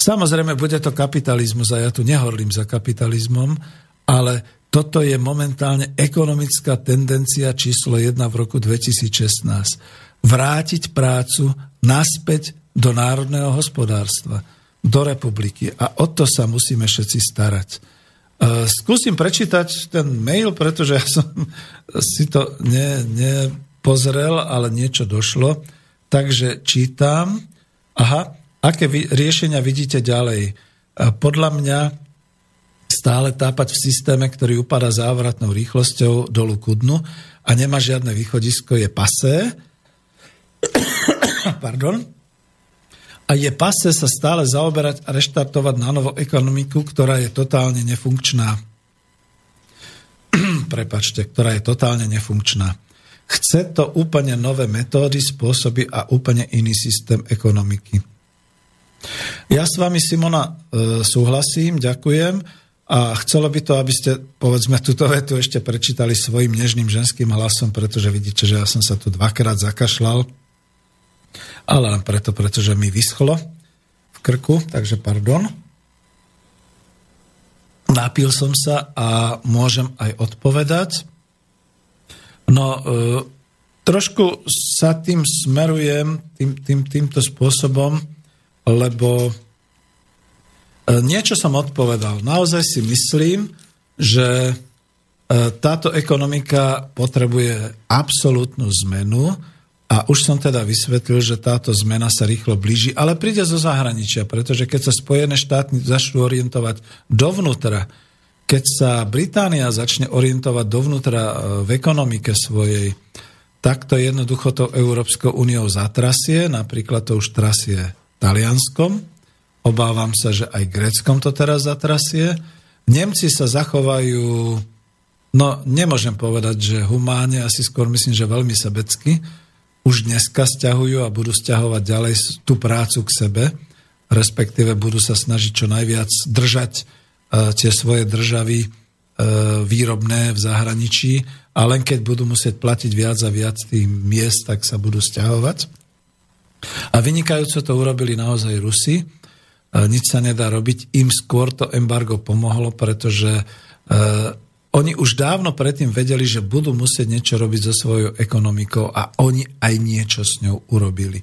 [SPEAKER 1] Samozrejme, bude to kapitalizmus a ja tu nehorlím za kapitalizmom, ale toto je momentálne ekonomická tendencia číslo 1 v roku 2016. Vrátiť prácu naspäť do národného hospodárstva, do republiky. A o to sa musíme všetci starať. E, skúsim prečítať ten mail, pretože ja som [LAUGHS] si to ne, ne pozrel, ale niečo došlo. Takže čítam. Aha, aké vy, riešenia vidíte ďalej? Podľa mňa stále tápať v systéme, ktorý upadá závratnou rýchlosťou dolu ku dnu a nemá žiadne východisko, je pasé. [COUGHS] Pardon. A je pasé sa stále zaoberať a reštartovať na novo ekonomiku, ktorá je totálne nefunkčná. [COUGHS] Prepačte, ktorá je totálne nefunkčná. Chce to úplne nové metódy, spôsoby a úplne iný systém ekonomiky. Ja s vami, Simona, e, súhlasím, ďakujem a chcelo by to, aby ste, povedzme, túto vetu ešte prečítali svojim nežným ženským hlasom, pretože vidíte, že ja som sa tu dvakrát zakašľal, ale len preto, pretože mi vyschlo v krku, takže pardon. Napil som sa a môžem aj odpovedať. No, e, trošku sa tým smerujem, tým, tým, týmto spôsobom, lebo e, niečo som odpovedal. Naozaj si myslím, že e, táto ekonomika potrebuje absolútnu zmenu a už som teda vysvetlil, že táto zmena sa rýchlo blíži, ale príde zo zahraničia, pretože keď sa Spojené štáty začnú orientovať dovnútra, keď sa Británia začne orientovať dovnútra e, v ekonomike svojej, tak to jednoducho to Európskou úniou zatrasie, napríklad to už trasie Talianskom, obávam sa, že aj Gréckom to teraz zatrasie. Nemci sa zachovajú, no nemôžem povedať, že humáne, asi skôr myslím, že veľmi sebecky, už dneska stiahujú a budú stiahovať ďalej tú prácu k sebe, respektíve budú sa snažiť čo najviac držať tie svoje državy e, výrobné v zahraničí a len keď budú musieť platiť viac a viac tých miest, tak sa budú stiahovať. A vynikajúco to urobili naozaj Rusi. E, nič sa nedá robiť. Im skôr to embargo pomohlo, pretože e, oni už dávno predtým vedeli, že budú musieť niečo robiť so svojou ekonomikou a oni aj niečo s ňou urobili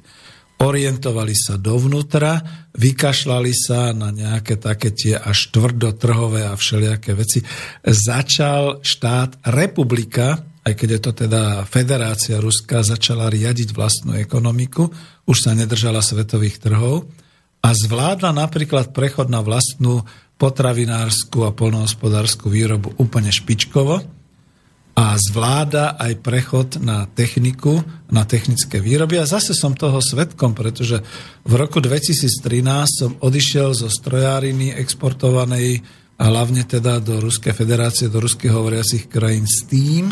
[SPEAKER 1] orientovali sa dovnútra, vykašľali sa na nejaké také tie až tvrdotrhové a všelijaké veci. Začal štát, republika, aj keď je to teda federácia ruská, začala riadiť vlastnú ekonomiku, už sa nedržala svetových trhov a zvládla napríklad prechod na vlastnú potravinárskú a polnohospodárskú výrobu úplne špičkovo a zvláda aj prechod na techniku, na technické výroby. A zase som toho svetkom, pretože v roku 2013 som odišiel zo strojáriny exportovanej a hlavne teda do Ruskej federácie, do ruských hovoriacich krajín s tým,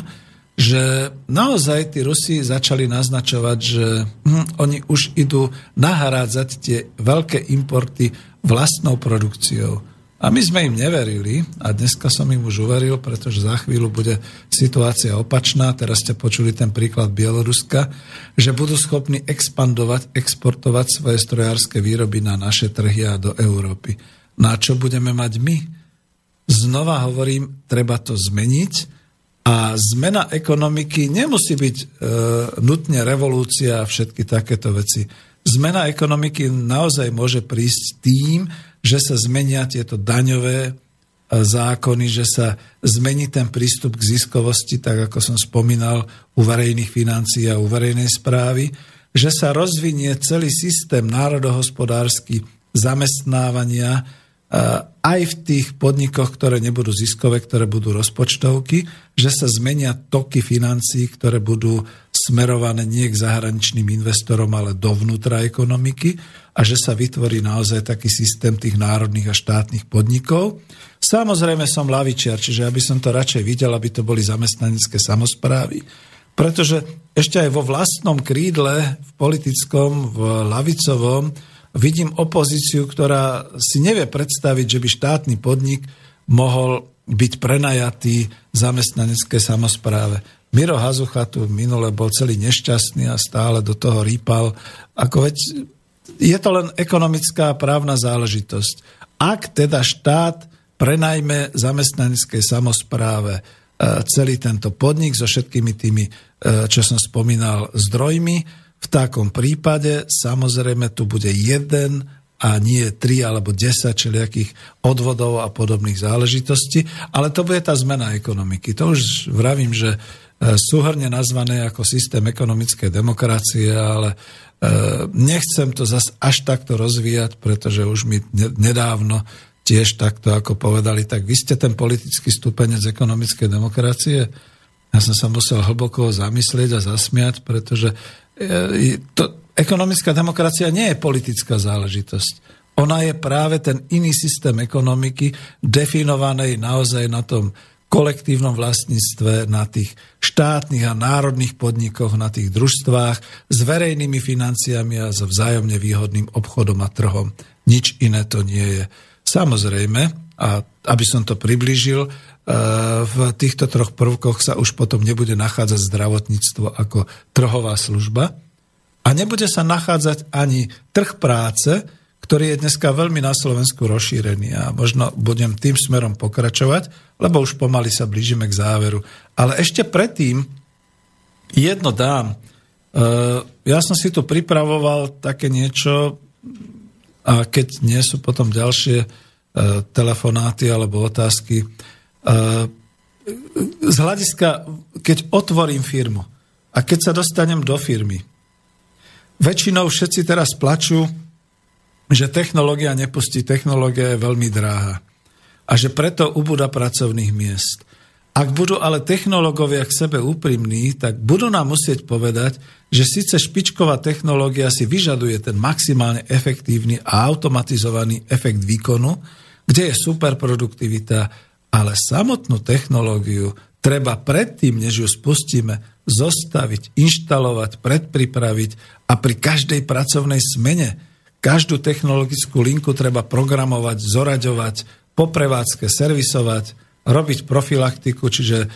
[SPEAKER 1] že naozaj tí Rusi začali naznačovať, že hm, oni už idú nahrádzať tie veľké importy vlastnou produkciou. A my sme im neverili a dneska som im už uveril, pretože za chvíľu bude situácia opačná. Teraz ste počuli ten príklad Bieloruska, že budú schopní expandovať, exportovať svoje strojárske výroby na naše trhy a do Európy. Na čo budeme mať my? Znova hovorím, treba to zmeniť a zmena ekonomiky nemusí byť e, nutne revolúcia a všetky takéto veci. Zmena ekonomiky naozaj môže prísť tým, že sa zmenia tieto daňové e, zákony, že sa zmení ten prístup k ziskovosti, tak ako som spomínal, u verejných financií a u verejnej správy, že sa rozvinie celý systém národohospodársky zamestnávania, aj v tých podnikoch, ktoré nebudú ziskové, ktoré budú rozpočtovky, že sa zmenia toky financií, ktoré budú smerované nie k zahraničným investorom, ale dovnútra ekonomiky a že sa vytvorí naozaj taký systém tých národných a štátnych podnikov. Samozrejme som lavičiar, čiže aby som to radšej videl, aby to boli zamestnanecké samozprávy, pretože ešte aj vo vlastnom krídle, v politickom, v lavicovom, vidím opozíciu, ktorá si nevie predstaviť, že by štátny podnik mohol byť prenajatý zamestnaneckej samozpráve. Miro Hazucha tu minule bol celý nešťastný a stále do toho rýpal. Ako veď je to len ekonomická a právna záležitosť. Ak teda štát prenajme zamestnaneckej samozpráve e, celý tento podnik so všetkými tými, e, čo som spomínal, zdrojmi, v takom prípade samozrejme tu bude jeden a nie tri alebo desať čeliakých odvodov a podobných záležitostí, ale to bude tá zmena ekonomiky. To už vravím, že e, súhrne nazvané ako systém ekonomickej demokracie, ale e, nechcem to zas až takto rozvíjať, pretože už mi nedávno tiež takto, ako povedali, tak vy ste ten politický stupenec ekonomickej demokracie. Ja som sa musel hlboko zamyslieť a zasmiať, pretože to, ekonomická demokracia nie je politická záležitosť. Ona je práve ten iný systém ekonomiky, definovaný naozaj na tom kolektívnom vlastníctve, na tých štátnych a národných podnikoch, na tých družstvách, s verejnými financiami a s vzájomne výhodným obchodom a trhom. Nič iné to nie je. Samozrejme, a aby som to približil, e, v týchto troch prvkoch sa už potom nebude nachádzať zdravotníctvo ako trhová služba a nebude sa nachádzať ani trh práce, ktorý je dneska veľmi na Slovensku rozšírený a možno budem tým smerom pokračovať, lebo už pomaly sa blížime k záveru. Ale ešte predtým jedno dám. E, ja som si tu pripravoval také niečo a keď nie sú potom ďalšie E, telefonáty alebo otázky. E, z hľadiska, keď otvorím firmu a keď sa dostanem do firmy, väčšinou všetci teraz plačú, že technológia nepustí, technológia je veľmi dráha a že preto ubúda pracovných miest. Ak budú ale technológovia k sebe úprimní, tak budú nám musieť povedať, že síce špičková technológia si vyžaduje ten maximálne efektívny a automatizovaný efekt výkonu, kde je superproduktivita, ale samotnú technológiu treba predtým, než ju spustíme, zostaviť, inštalovať, predpripraviť a pri každej pracovnej smene každú technologickú linku treba programovať, zoraďovať, po prevádzke servisovať, robiť profilaktiku, čiže e,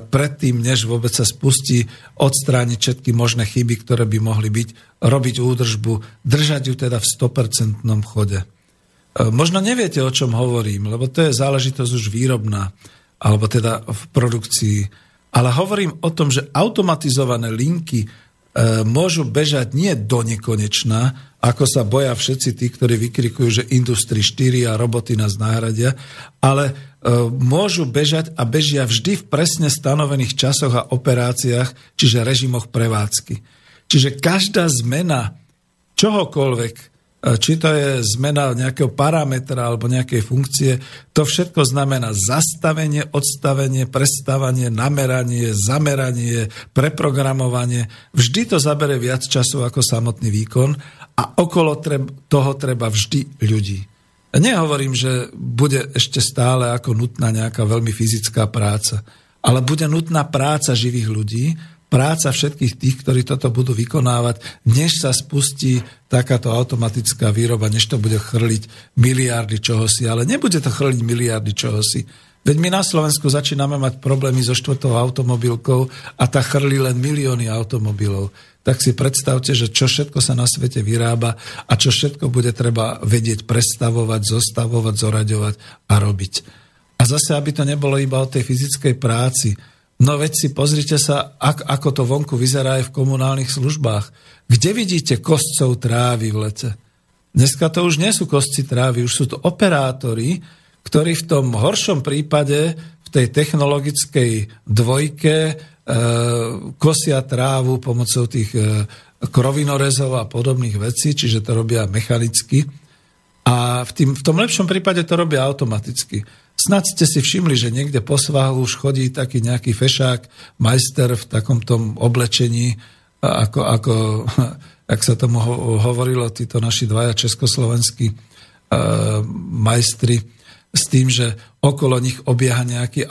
[SPEAKER 1] predtým, než vôbec sa spustí, odstrániť všetky možné chyby, ktoré by mohli byť, robiť údržbu, držať ju teda v 100% chode. E, možno neviete, o čom hovorím, lebo to je záležitosť už výrobná, alebo teda v produkcii. Ale hovorím o tom, že automatizované linky e, môžu bežať nie do nekonečná, ako sa boja všetci tí, ktorí vykrikujú, že Industry 4 a roboty nás nahradia, ale e, môžu bežať a bežia vždy v presne stanovených časoch a operáciách, čiže režimoch prevádzky. Čiže každá zmena čohokoľvek či to je zmena nejakého parametra alebo nejakej funkcie, to všetko znamená zastavenie, odstavenie, prestávanie, nameranie, zameranie, preprogramovanie. Vždy to zabere viac času ako samotný výkon a okolo toho treba vždy ľudí. Nehovorím, že bude ešte stále ako nutná nejaká veľmi fyzická práca, ale bude nutná práca živých ľudí, práca všetkých tých, ktorí toto budú vykonávať, než sa spustí takáto automatická výroba, než to bude chrliť miliardy čohosi, ale nebude to chrliť miliardy čohosi. Veď my na Slovensku začíname mať problémy so štvrtou automobilkou a tá chrli len milióny automobilov. Tak si predstavte, že čo všetko sa na svete vyrába a čo všetko bude treba vedieť prestavovať, zostavovať, zoraďovať a robiť. A zase, aby to nebolo iba o tej fyzickej práci, No veď si pozrite sa, ak, ako to vonku vyzerá aj v komunálnych službách. Kde vidíte kostcov trávy v lete? Dneska to už nie sú kostci trávy, už sú to operátori, ktorí v tom horšom prípade v tej technologickej dvojke e, kosia trávu pomocou tých e, krovinorezov a podobných vecí, čiže to robia mechanicky. A v, tým, v tom lepšom prípade to robia automaticky. Snad ste si všimli, že niekde po svahu už chodí taký nejaký fešák, majster v takom tom oblečení, ako, ako [LAUGHS] ak sa tomu hovorilo, títo naši dvaja československí uh, majstri, s tým, že okolo nich obieha nejaký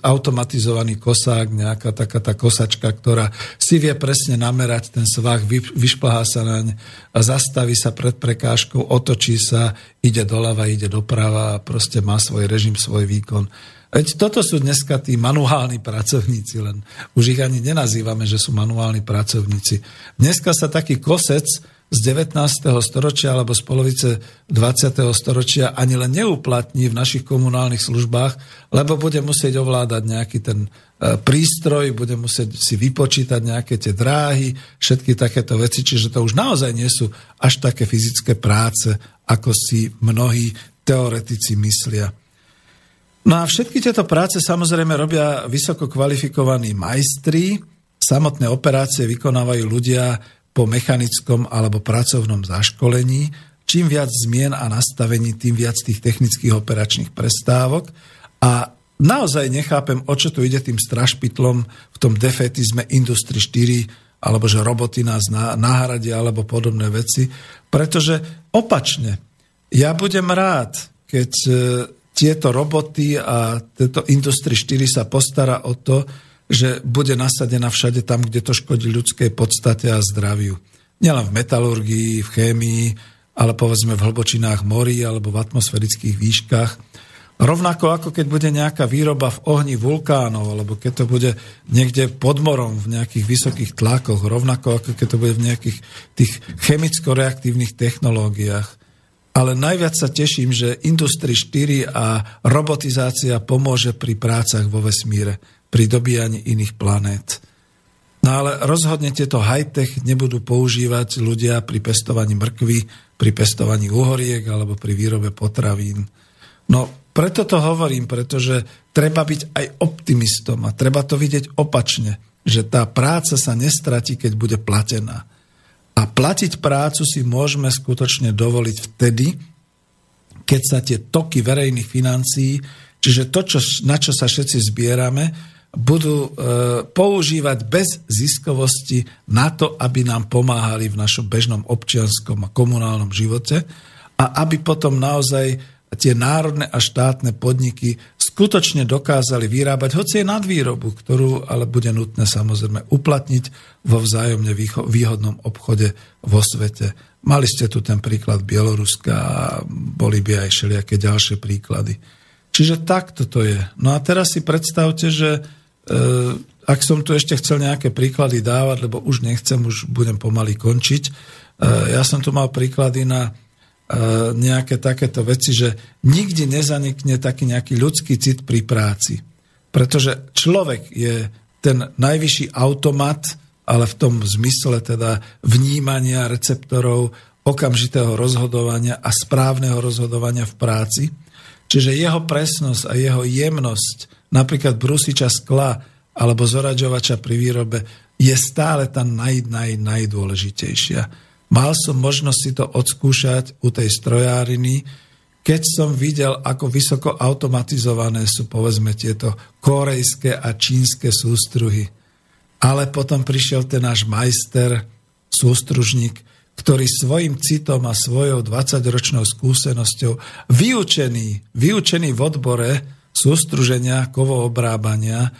[SPEAKER 1] automatizovaný kosák, nejaká taká tá kosačka, ktorá si vie presne namerať ten svah, vyšplhá sa naň, zastaví sa pred prekážkou, otočí sa, ide doľava, ide doprava a proste má svoj režim, svoj výkon. Veď toto sú dneska tí manuálni pracovníci, len už ich ani nenazývame, že sú manuálni pracovníci. Dneska sa taký kosec z 19. storočia alebo z polovice 20. storočia ani len neuplatní v našich komunálnych službách, lebo bude musieť ovládať nejaký ten e, prístroj, bude musieť si vypočítať nejaké tie dráhy, všetky takéto veci, čiže to už naozaj nie sú až také fyzické práce, ako si mnohí teoretici myslia. No a všetky tieto práce samozrejme robia vysoko kvalifikovaní majstri, samotné operácie vykonávajú ľudia, po mechanickom alebo pracovnom zaškolení. Čím viac zmien a nastavení, tým viac tých technických operačných prestávok. A naozaj nechápem, o čo tu ide tým strašpitlom v tom defetizme Industry 4, alebo že roboty nás nahradia, alebo podobné veci. Pretože opačne, ja budem rád, keď e, tieto roboty a tento Industry 4 sa postará o to, že bude nasadená všade tam, kde to škodí ľudskej podstate a zdraviu. Nielen v metalurgii, v chémii, ale povedzme v hlbočinách morí alebo v atmosférických výškach. Rovnako ako keď bude nejaká výroba v ohni vulkánov, alebo keď to bude niekde pod morom v nejakých vysokých tlakoch, rovnako ako keď to bude v nejakých tých chemicko-reaktívnych technológiách. Ale najviac sa teším, že Industry 4 a robotizácia pomôže pri prácach vo vesmíre pri dobíjaní iných planét. No ale rozhodne tieto high-tech nebudú používať ľudia pri pestovaní mrkvy, pri pestovaní uhoriek alebo pri výrobe potravín. No preto to hovorím, pretože treba byť aj optimistom a treba to vidieť opačne, že tá práca sa nestratí, keď bude platená. A platiť prácu si môžeme skutočne dovoliť vtedy, keď sa tie toky verejných financií, čiže to, čo, na čo sa všetci zbierame, budú e, používať bez ziskovosti na to, aby nám pomáhali v našom bežnom občianskom a komunálnom živote a aby potom naozaj tie národné a štátne podniky skutočne dokázali vyrábať, hoci je nadvýrobu, ktorú ale bude nutné samozrejme uplatniť vo vzájomne výhodnom obchode vo svete. Mali ste tu ten príklad Bieloruska a boli by aj všelijaké ďalšie príklady. Čiže takto to je. No a teraz si predstavte, že Eh, ak som tu ešte chcel nejaké príklady dávať, lebo už nechcem, už budem pomaly končiť. Eh, ja som tu mal príklady na eh, nejaké takéto veci, že nikdy nezanikne taký nejaký ľudský cit pri práci. Pretože človek je ten najvyšší automat, ale v tom zmysle teda vnímania receptorov, okamžitého rozhodovania a správneho rozhodovania v práci. Čiže jeho presnosť a jeho jemnosť napríklad brusiča skla alebo zoraďovača pri výrobe je stále tá naj, naj, najdôležitejšia. Mal som možnosť si to odskúšať u tej strojáriny, keď som videl, ako vysoko automatizované sú povedzme tieto korejské a čínske sústruhy. Ale potom prišiel ten náš majster, sústružník, ktorý svojim citom a svojou 20-ročnou skúsenosťou, vyučený, vyučený v odbore sústruženia, kovoobrábania,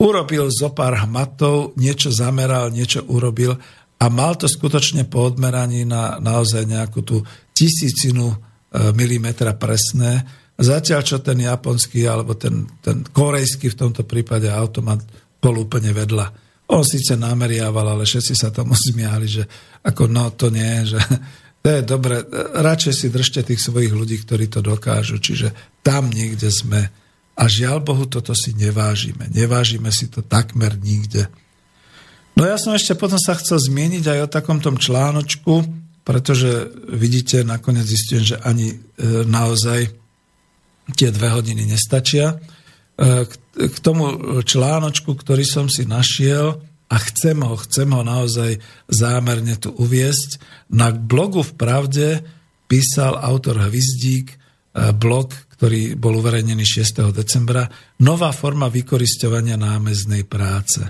[SPEAKER 1] urobil zo pár hmatov, niečo zameral, niečo urobil a mal to skutočne po odmeraní na naozaj nejakú tú tisícinu E, milimetra presné. Zatiaľ, čo ten japonský alebo ten, ten korejský v tomto prípade automat bol úplne vedľa. On síce nameriaval, ale všetci sa tomu [LAUGHS] smiali, že ako no to nie, že to je dobre, radšej si držte tých svojich ľudí, ktorí to dokážu, čiže tam niekde sme. A žiaľ Bohu, toto si nevážime. Nevážime si to takmer nikde. No ja som ešte potom sa chcel zmieniť aj o takom tom článočku, pretože vidíte, nakoniec zistím, že ani e, naozaj tie dve hodiny nestačia. E, k tomu článočku, ktorý som si našiel a chcem ho, chcem ho naozaj zámerne tu uviesť, na blogu v Pravde písal autor Hvizdík e, blog, ktorý bol uverejnený 6. decembra, nová forma vykoristovania námeznej práce.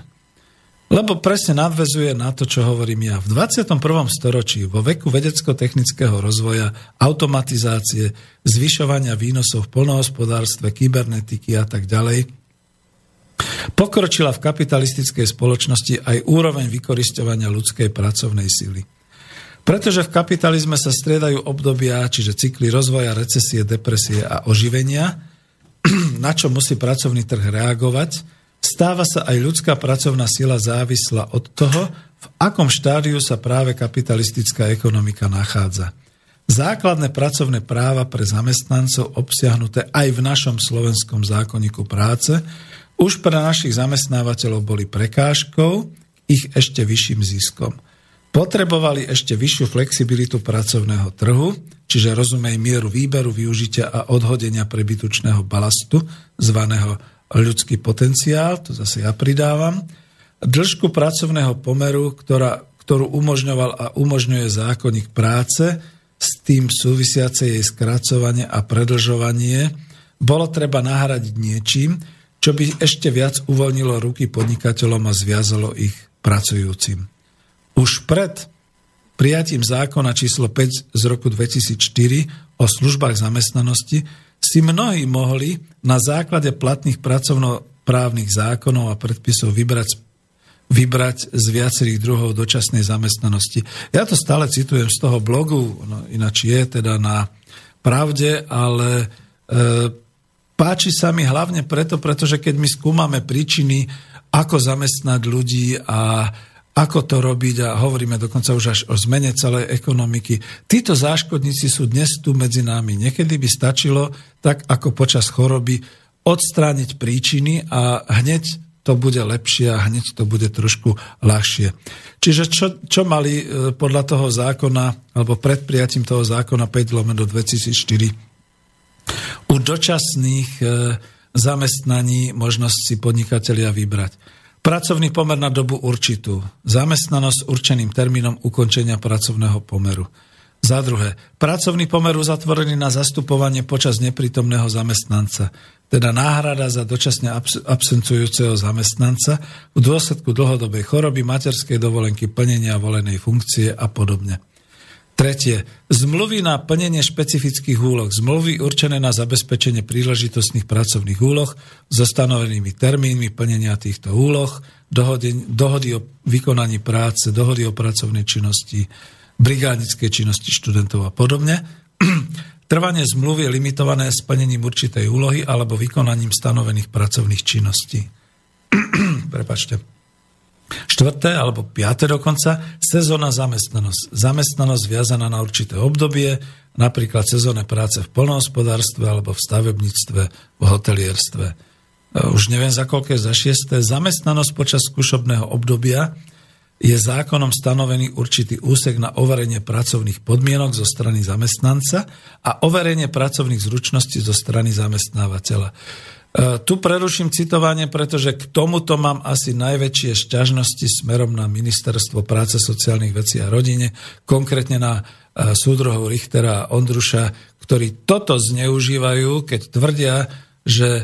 [SPEAKER 1] Lebo presne nadvezuje na to, čo hovorím ja. V 21. storočí, vo veku vedecko-technického rozvoja, automatizácie, zvyšovania výnosov v polnohospodárstve, kybernetiky a tak ďalej, pokročila v kapitalistickej spoločnosti aj úroveň vykoristovania ľudskej pracovnej sily. Pretože v kapitalizme sa striedajú obdobia, čiže cykly rozvoja, recesie, depresie a oživenia, [CLEARS THROAT] na čo musí pracovný trh reagovať, stáva sa aj ľudská pracovná sila závislá od toho, v akom štádiu sa práve kapitalistická ekonomika nachádza. Základné pracovné práva pre zamestnancov obsiahnuté aj v našom slovenskom zákonníku práce už pre našich zamestnávateľov boli prekážkou ich ešte vyšším ziskom. Potrebovali ešte vyššiu flexibilitu pracovného trhu, čiže rozumej mieru výberu, využitia a odhodenia prebytučného balastu, zvaného ľudský potenciál, to zase ja pridávam, dĺžku pracovného pomeru, ktorá, ktorú umožňoval a umožňuje zákonník práce, s tým súvisiace jej skracovanie a predlžovanie, bolo treba nahradiť niečím, čo by ešte viac uvoľnilo ruky podnikateľom a zviazalo ich pracujúcim. Už pred prijatím zákona číslo 5 z roku 2004 o službách zamestnanosti si mnohí mohli na základe platných pracovnoprávnych zákonov a predpisov vybrať, vybrať z viacerých druhov dočasnej zamestnanosti. Ja to stále citujem z toho blogu, no ináč je teda na pravde, ale e, páči sa mi hlavne preto, pretože keď my skúmame príčiny, ako zamestnať ľudí a ako to robiť a hovoríme dokonca už až o zmene celej ekonomiky. Títo záškodníci sú dnes tu medzi nami. Niekedy by stačilo, tak ako počas choroby, odstrániť príčiny a hneď to bude lepšie a hneď to bude trošku ľahšie. Čiže čo, čo mali e, podľa toho zákona, alebo pred prijatím toho zákona 5 lomeno 2004 u dočasných e, zamestnaní možnosť si podnikatelia vybrať. Pracovný pomer na dobu určitú. Zamestnanosť s určeným termínom ukončenia pracovného pomeru. Za druhé, pracovný pomer uzatvorený na zastupovanie počas neprítomného zamestnanca, teda náhrada za dočasne absencujúceho zamestnanca v dôsledku dlhodobej choroby, materskej dovolenky, plnenia volenej funkcie a podobne. Tretie, zmluvy na plnenie špecifických úloh, zmluvy určené na zabezpečenie príležitostných pracovných úloh so stanovenými termínmi plnenia týchto úloh, dohody, dohody o vykonaní práce, dohody o pracovnej činnosti, brigádnickej činnosti študentov a podobne. [CLEARS THROAT] Trvanie zmluvy je limitované splnením určitej úlohy alebo vykonaním stanovených pracovných činností. [CLEARS THROAT] Prepačte. Štvrté alebo piaté dokonca, sezónna zamestnanosť. Zamestnanosť viazaná na určité obdobie, napríklad sezónne práce v polnohospodárstve alebo v stavebníctve, v hotelierstve. E, už neviem za koľké, za šiesté. Zamestnanosť počas skúšobného obdobia je zákonom stanovený určitý úsek na overenie pracovných podmienok zo strany zamestnanca a overenie pracovných zručností zo strany zamestnávateľa. Tu preruším citovanie, pretože k tomuto mám asi najväčšie šťažnosti smerom na Ministerstvo práce, sociálnych vecí a rodine, konkrétne na e, súdrohov Richtera a Ondruša, ktorí toto zneužívajú, keď tvrdia, že e,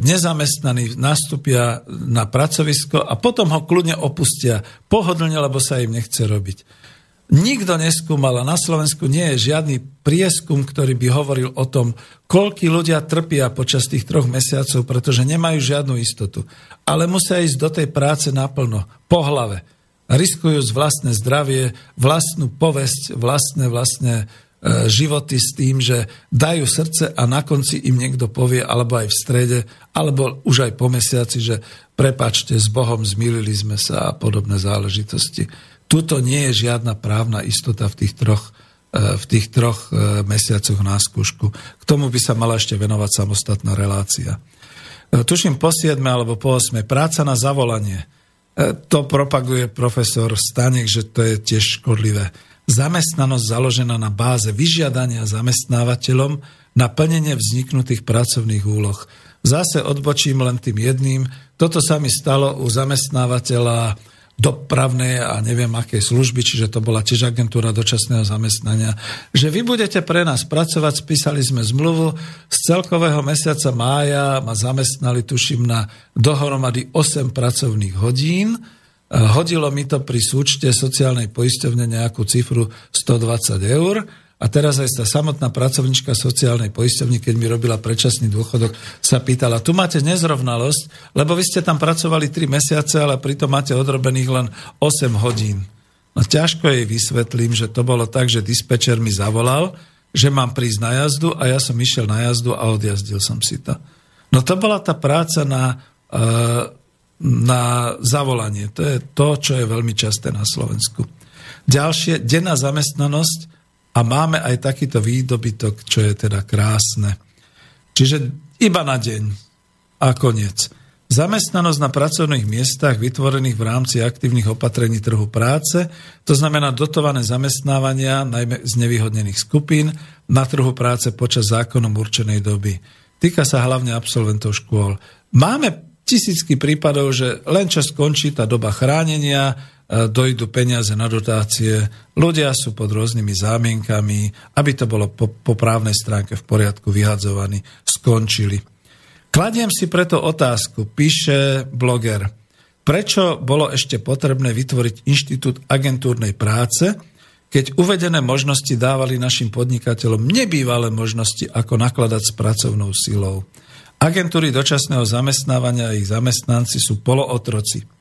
[SPEAKER 1] nezamestnaní nastúpia na pracovisko a potom ho kľudne opustia pohodlne, lebo sa im nechce robiť. Nikto neskúmal a na Slovensku nie je žiadny prieskum, ktorý by hovoril o tom, koľky ľudia trpia počas tých troch mesiacov, pretože nemajú žiadnu istotu. Ale musia ísť do tej práce naplno, po hlave. Riskujú vlastné zdravie, vlastnú povesť, vlastné, vlastné e, životy s tým, že dajú srdce a na konci im niekto povie, alebo aj v strede, alebo už aj po mesiaci, že prepačte, s Bohom zmýlili sme sa a podobné záležitosti. Tuto nie je žiadna právna istota v tých troch, e, v tých troch e, mesiacoch na skúšku. K tomu by sa mala ešte venovať samostatná relácia. E, tuším po 7 alebo po 8. Práca na zavolanie. To propaguje profesor Stanek, že to je tiež škodlivé. Zamestnanosť založená na báze vyžiadania zamestnávateľom na plnenie vzniknutých pracovných úloh. Zase odbočím len tým jedným. Toto sa mi stalo u zamestnávateľa dopravné a neviem aké služby, čiže to bola tiež agentúra dočasného zamestnania, že vy budete pre nás pracovať, spísali sme zmluvu, z celkového mesiaca mája ma zamestnali, tuším, na dohromady 8 pracovných hodín, hodilo mi to pri súčte sociálnej poisťovne nejakú cifru 120 eur, a teraz aj tá samotná pracovnička sociálnej poisťovny, keď mi robila predčasný dôchodok, sa pýtala, tu máte nezrovnalosť, lebo vy ste tam pracovali 3 mesiace, ale pritom máte odrobených len 8 hodín. No ťažko jej vysvetlím, že to bolo tak, že dispečer mi zavolal, že mám prísť na jazdu a ja som išiel na jazdu a odjazdil som si to. No to bola tá práca na, e, na zavolanie. To je to, čo je veľmi časté na Slovensku. Ďalšie, denná zamestnanosť a máme aj takýto výdobytok, čo je teda krásne. Čiže iba na deň a koniec. Zamestnanosť na pracovných miestach vytvorených v rámci aktívnych opatrení trhu práce, to znamená dotované zamestnávania najmä z nevyhodnených skupín na trhu práce počas zákonom určenej doby. Týka sa hlavne absolventov škôl. Máme tisícky prípadov, že len čo skončí tá doba chránenia, dojdu peniaze na dotácie, ľudia sú pod rôznymi zámienkami, aby to bolo po, po právnej stránke v poriadku vyhadzovaní, skončili. Kladiem si preto otázku, píše bloger, prečo bolo ešte potrebné vytvoriť inštitút agentúrnej práce, keď uvedené možnosti dávali našim podnikateľom nebývalé možnosti, ako nakladať s pracovnou silou. Agentúry dočasného zamestnávania a ich zamestnanci sú polootroci.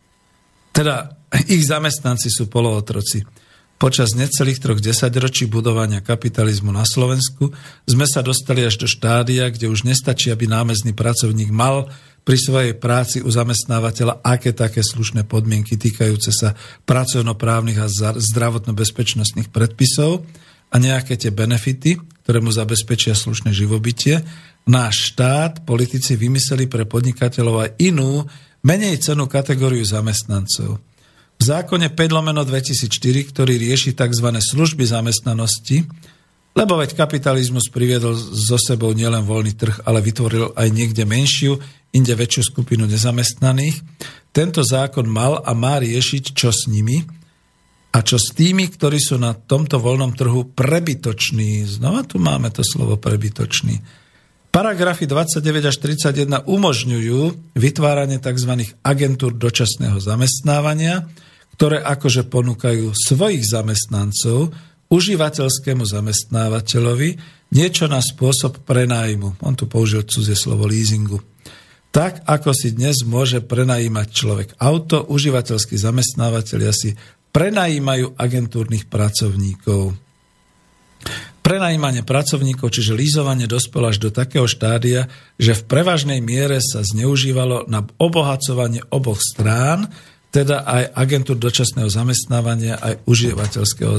[SPEAKER 1] Teda ich zamestnanci sú polootroci. Počas necelých troch desaťročí budovania kapitalizmu na Slovensku sme sa dostali až do štádia, kde už nestačí, aby námezný pracovník mal pri svojej práci u zamestnávateľa aké také slušné podmienky týkajúce sa pracovnoprávnych a zdravotno-bezpečnostných predpisov a nejaké tie benefity, ktoré mu zabezpečia slušné živobytie. Náš štát, politici vymysleli pre podnikateľov aj inú, menej cenú kategóriu zamestnancov. V zákone 5 lomeno 2004, ktorý rieši tzv. služby zamestnanosti, lebo veď kapitalizmus priviedol so sebou nielen voľný trh, ale vytvoril aj niekde menšiu, inde väčšiu skupinu nezamestnaných. Tento zákon mal a má riešiť, čo s nimi a čo s tými, ktorí sú na tomto voľnom trhu prebytoční. Znova tu máme to slovo prebytočný. Paragrafy 29 až 31 umožňujú vytváranie tzv. agentúr dočasného zamestnávania, ktoré akože ponúkajú svojich zamestnancov užívateľskému zamestnávateľovi niečo na spôsob prenájmu. On tu použil cudzie slovo leasingu. Tak, ako si dnes môže prenajímať človek auto, užívateľskí zamestnávateľia si prenajímajú agentúrnych pracovníkov. Prenajímanie pracovníkov, čiže lízovanie dospelo až do takého štádia, že v prevažnej miere sa zneužívalo na obohacovanie oboch strán, teda aj agentúr dočasného zamestnávania, aj užívateľského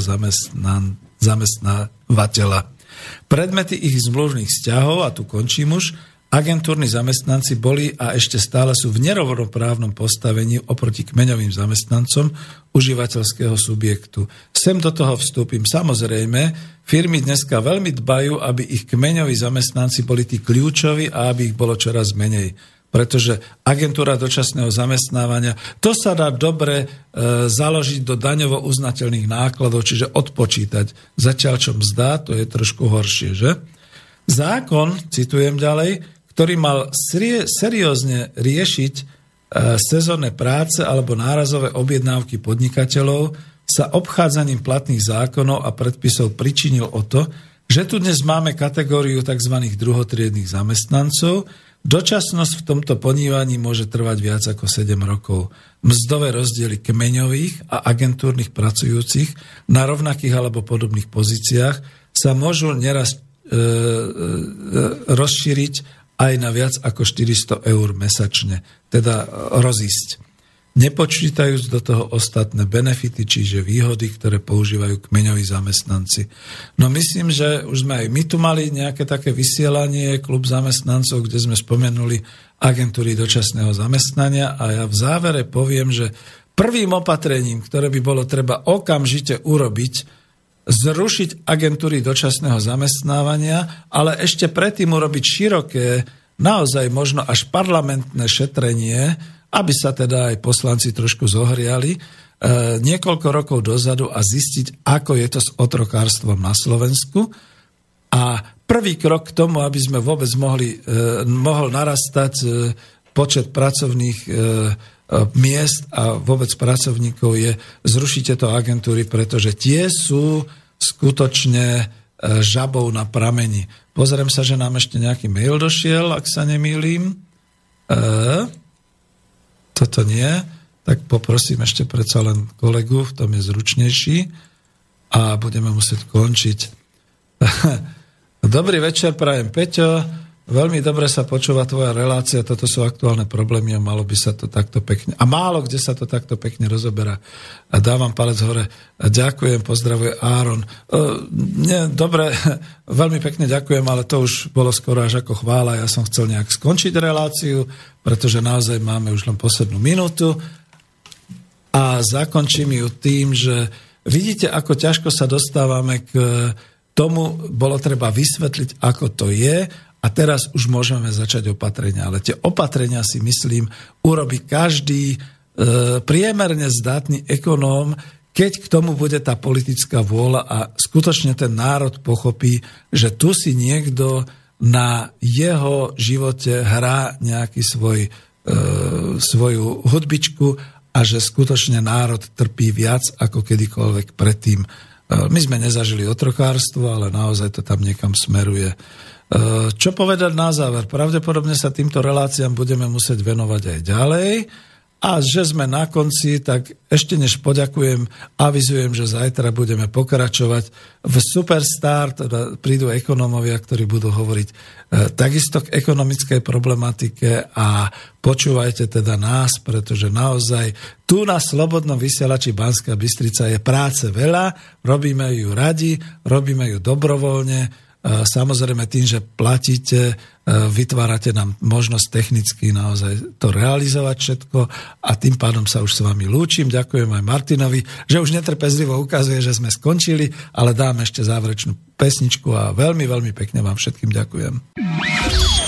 [SPEAKER 1] zamestnávateľa. Predmety ich zmluvných vzťahov, a tu končím už, agentúrni zamestnanci boli a ešte stále sú v nerovnoprávnom postavení oproti kmeňovým zamestnancom užívateľského subjektu. sem do toho vstúpim. Samozrejme, firmy dneska veľmi dbajú, aby ich kmeňoví zamestnanci boli tí kľúčoví a aby ich bolo čoraz menej pretože agentúra dočasného zamestnávania, to sa dá dobre e, založiť do daňovo uznateľných nákladov, čiže odpočítať. Zatiaľ, čo mzda, to je trošku horšie, že? Zákon, citujem ďalej, ktorý mal seriózne riešiť e, sezónne práce alebo nárazové objednávky podnikateľov, sa obchádzaním platných zákonov a predpisov pričinil o to, že tu dnes máme kategóriu tzv. druhotriedných zamestnancov, Dočasnosť v tomto ponívaní môže trvať viac ako 7 rokov. Mzdové rozdiely kmeňových a agentúrnych pracujúcich na rovnakých alebo podobných pozíciách sa môžu neraz e, e, rozšíriť aj na viac ako 400 eur mesačne, teda rozísť nepočítajúc do toho ostatné benefity, čiže výhody, ktoré používajú kmeňoví zamestnanci. No myslím, že už sme aj my tu mali nejaké také vysielanie, klub zamestnancov, kde sme spomenuli agentúry dočasného zamestnania a ja v závere poviem, že prvým opatrením, ktoré by bolo treba okamžite urobiť, zrušiť agentúry dočasného zamestnávania, ale ešte predtým urobiť široké, naozaj možno až parlamentné šetrenie, aby sa teda aj poslanci trošku zohriali e, niekoľko rokov dozadu a zistiť, ako je to s otrokárstvom na Slovensku. A prvý krok k tomu, aby sme vôbec mohli, e, mohol narastať e, počet pracovných miest a vôbec pracovníkov je zrušiť tieto agentúry, pretože tie sú skutočne e, žabou na prameni. Pozriem sa, že nám ešte nejaký mail došiel, ak sa nemýlim. E, toto nie, tak poprosím ešte predsa len kolegu, v tom je zručnejší a budeme musieť končiť. [LAUGHS] Dobrý večer, prajem Peťo. Veľmi dobre sa počúva tvoja relácia, toto sú aktuálne problémy a malo by sa to takto pekne, a málo kde sa to takto pekne rozoberá. A dávam palec hore. A ďakujem, pozdravuje Áron. Nie, dobre, [LAUGHS] veľmi pekne ďakujem, ale to už bolo skoro až ako chvála. Ja som chcel nejak skončiť reláciu, pretože naozaj máme už len poslednú minútu. A zakončím ju tým, že vidíte, ako ťažko sa dostávame k tomu, bolo treba vysvetliť, ako to je a teraz už môžeme začať opatrenia. Ale tie opatrenia si myslím urobí každý e, priemerne zdatný ekonóm, keď k tomu bude tá politická vôľa a skutočne ten národ pochopí, že tu si niekto na jeho živote hrá nejaký svoj, e, svoju hudbičku a že skutočne národ trpí viac ako kedykoľvek predtým. E, my sme nezažili otrokárstvo, ale naozaj to tam niekam smeruje. Eh, čo povedať na záver? Pravdepodobne sa týmto reláciám budeme musieť venovať aj ďalej. A že sme na konci, tak ešte než poďakujem, avizujem, že zajtra budeme pokračovať v Superstar, teda prídu ekonómovia, ktorí budú hovoriť e, takisto k ekonomickej problematike a počúvajte teda nás, pretože naozaj tu na Slobodnom vysielači Banská Bystrica je práce veľa, robíme ju radi, robíme ju dobrovoľne, Samozrejme tým, že platíte, vytvárate nám možnosť technicky naozaj to realizovať všetko a tým pádom sa už s vami lúčim. Ďakujem aj Martinovi, že už netrpezlivo ukazuje, že sme skončili, ale dám ešte záverečnú pesničku a veľmi, veľmi pekne vám všetkým ďakujem.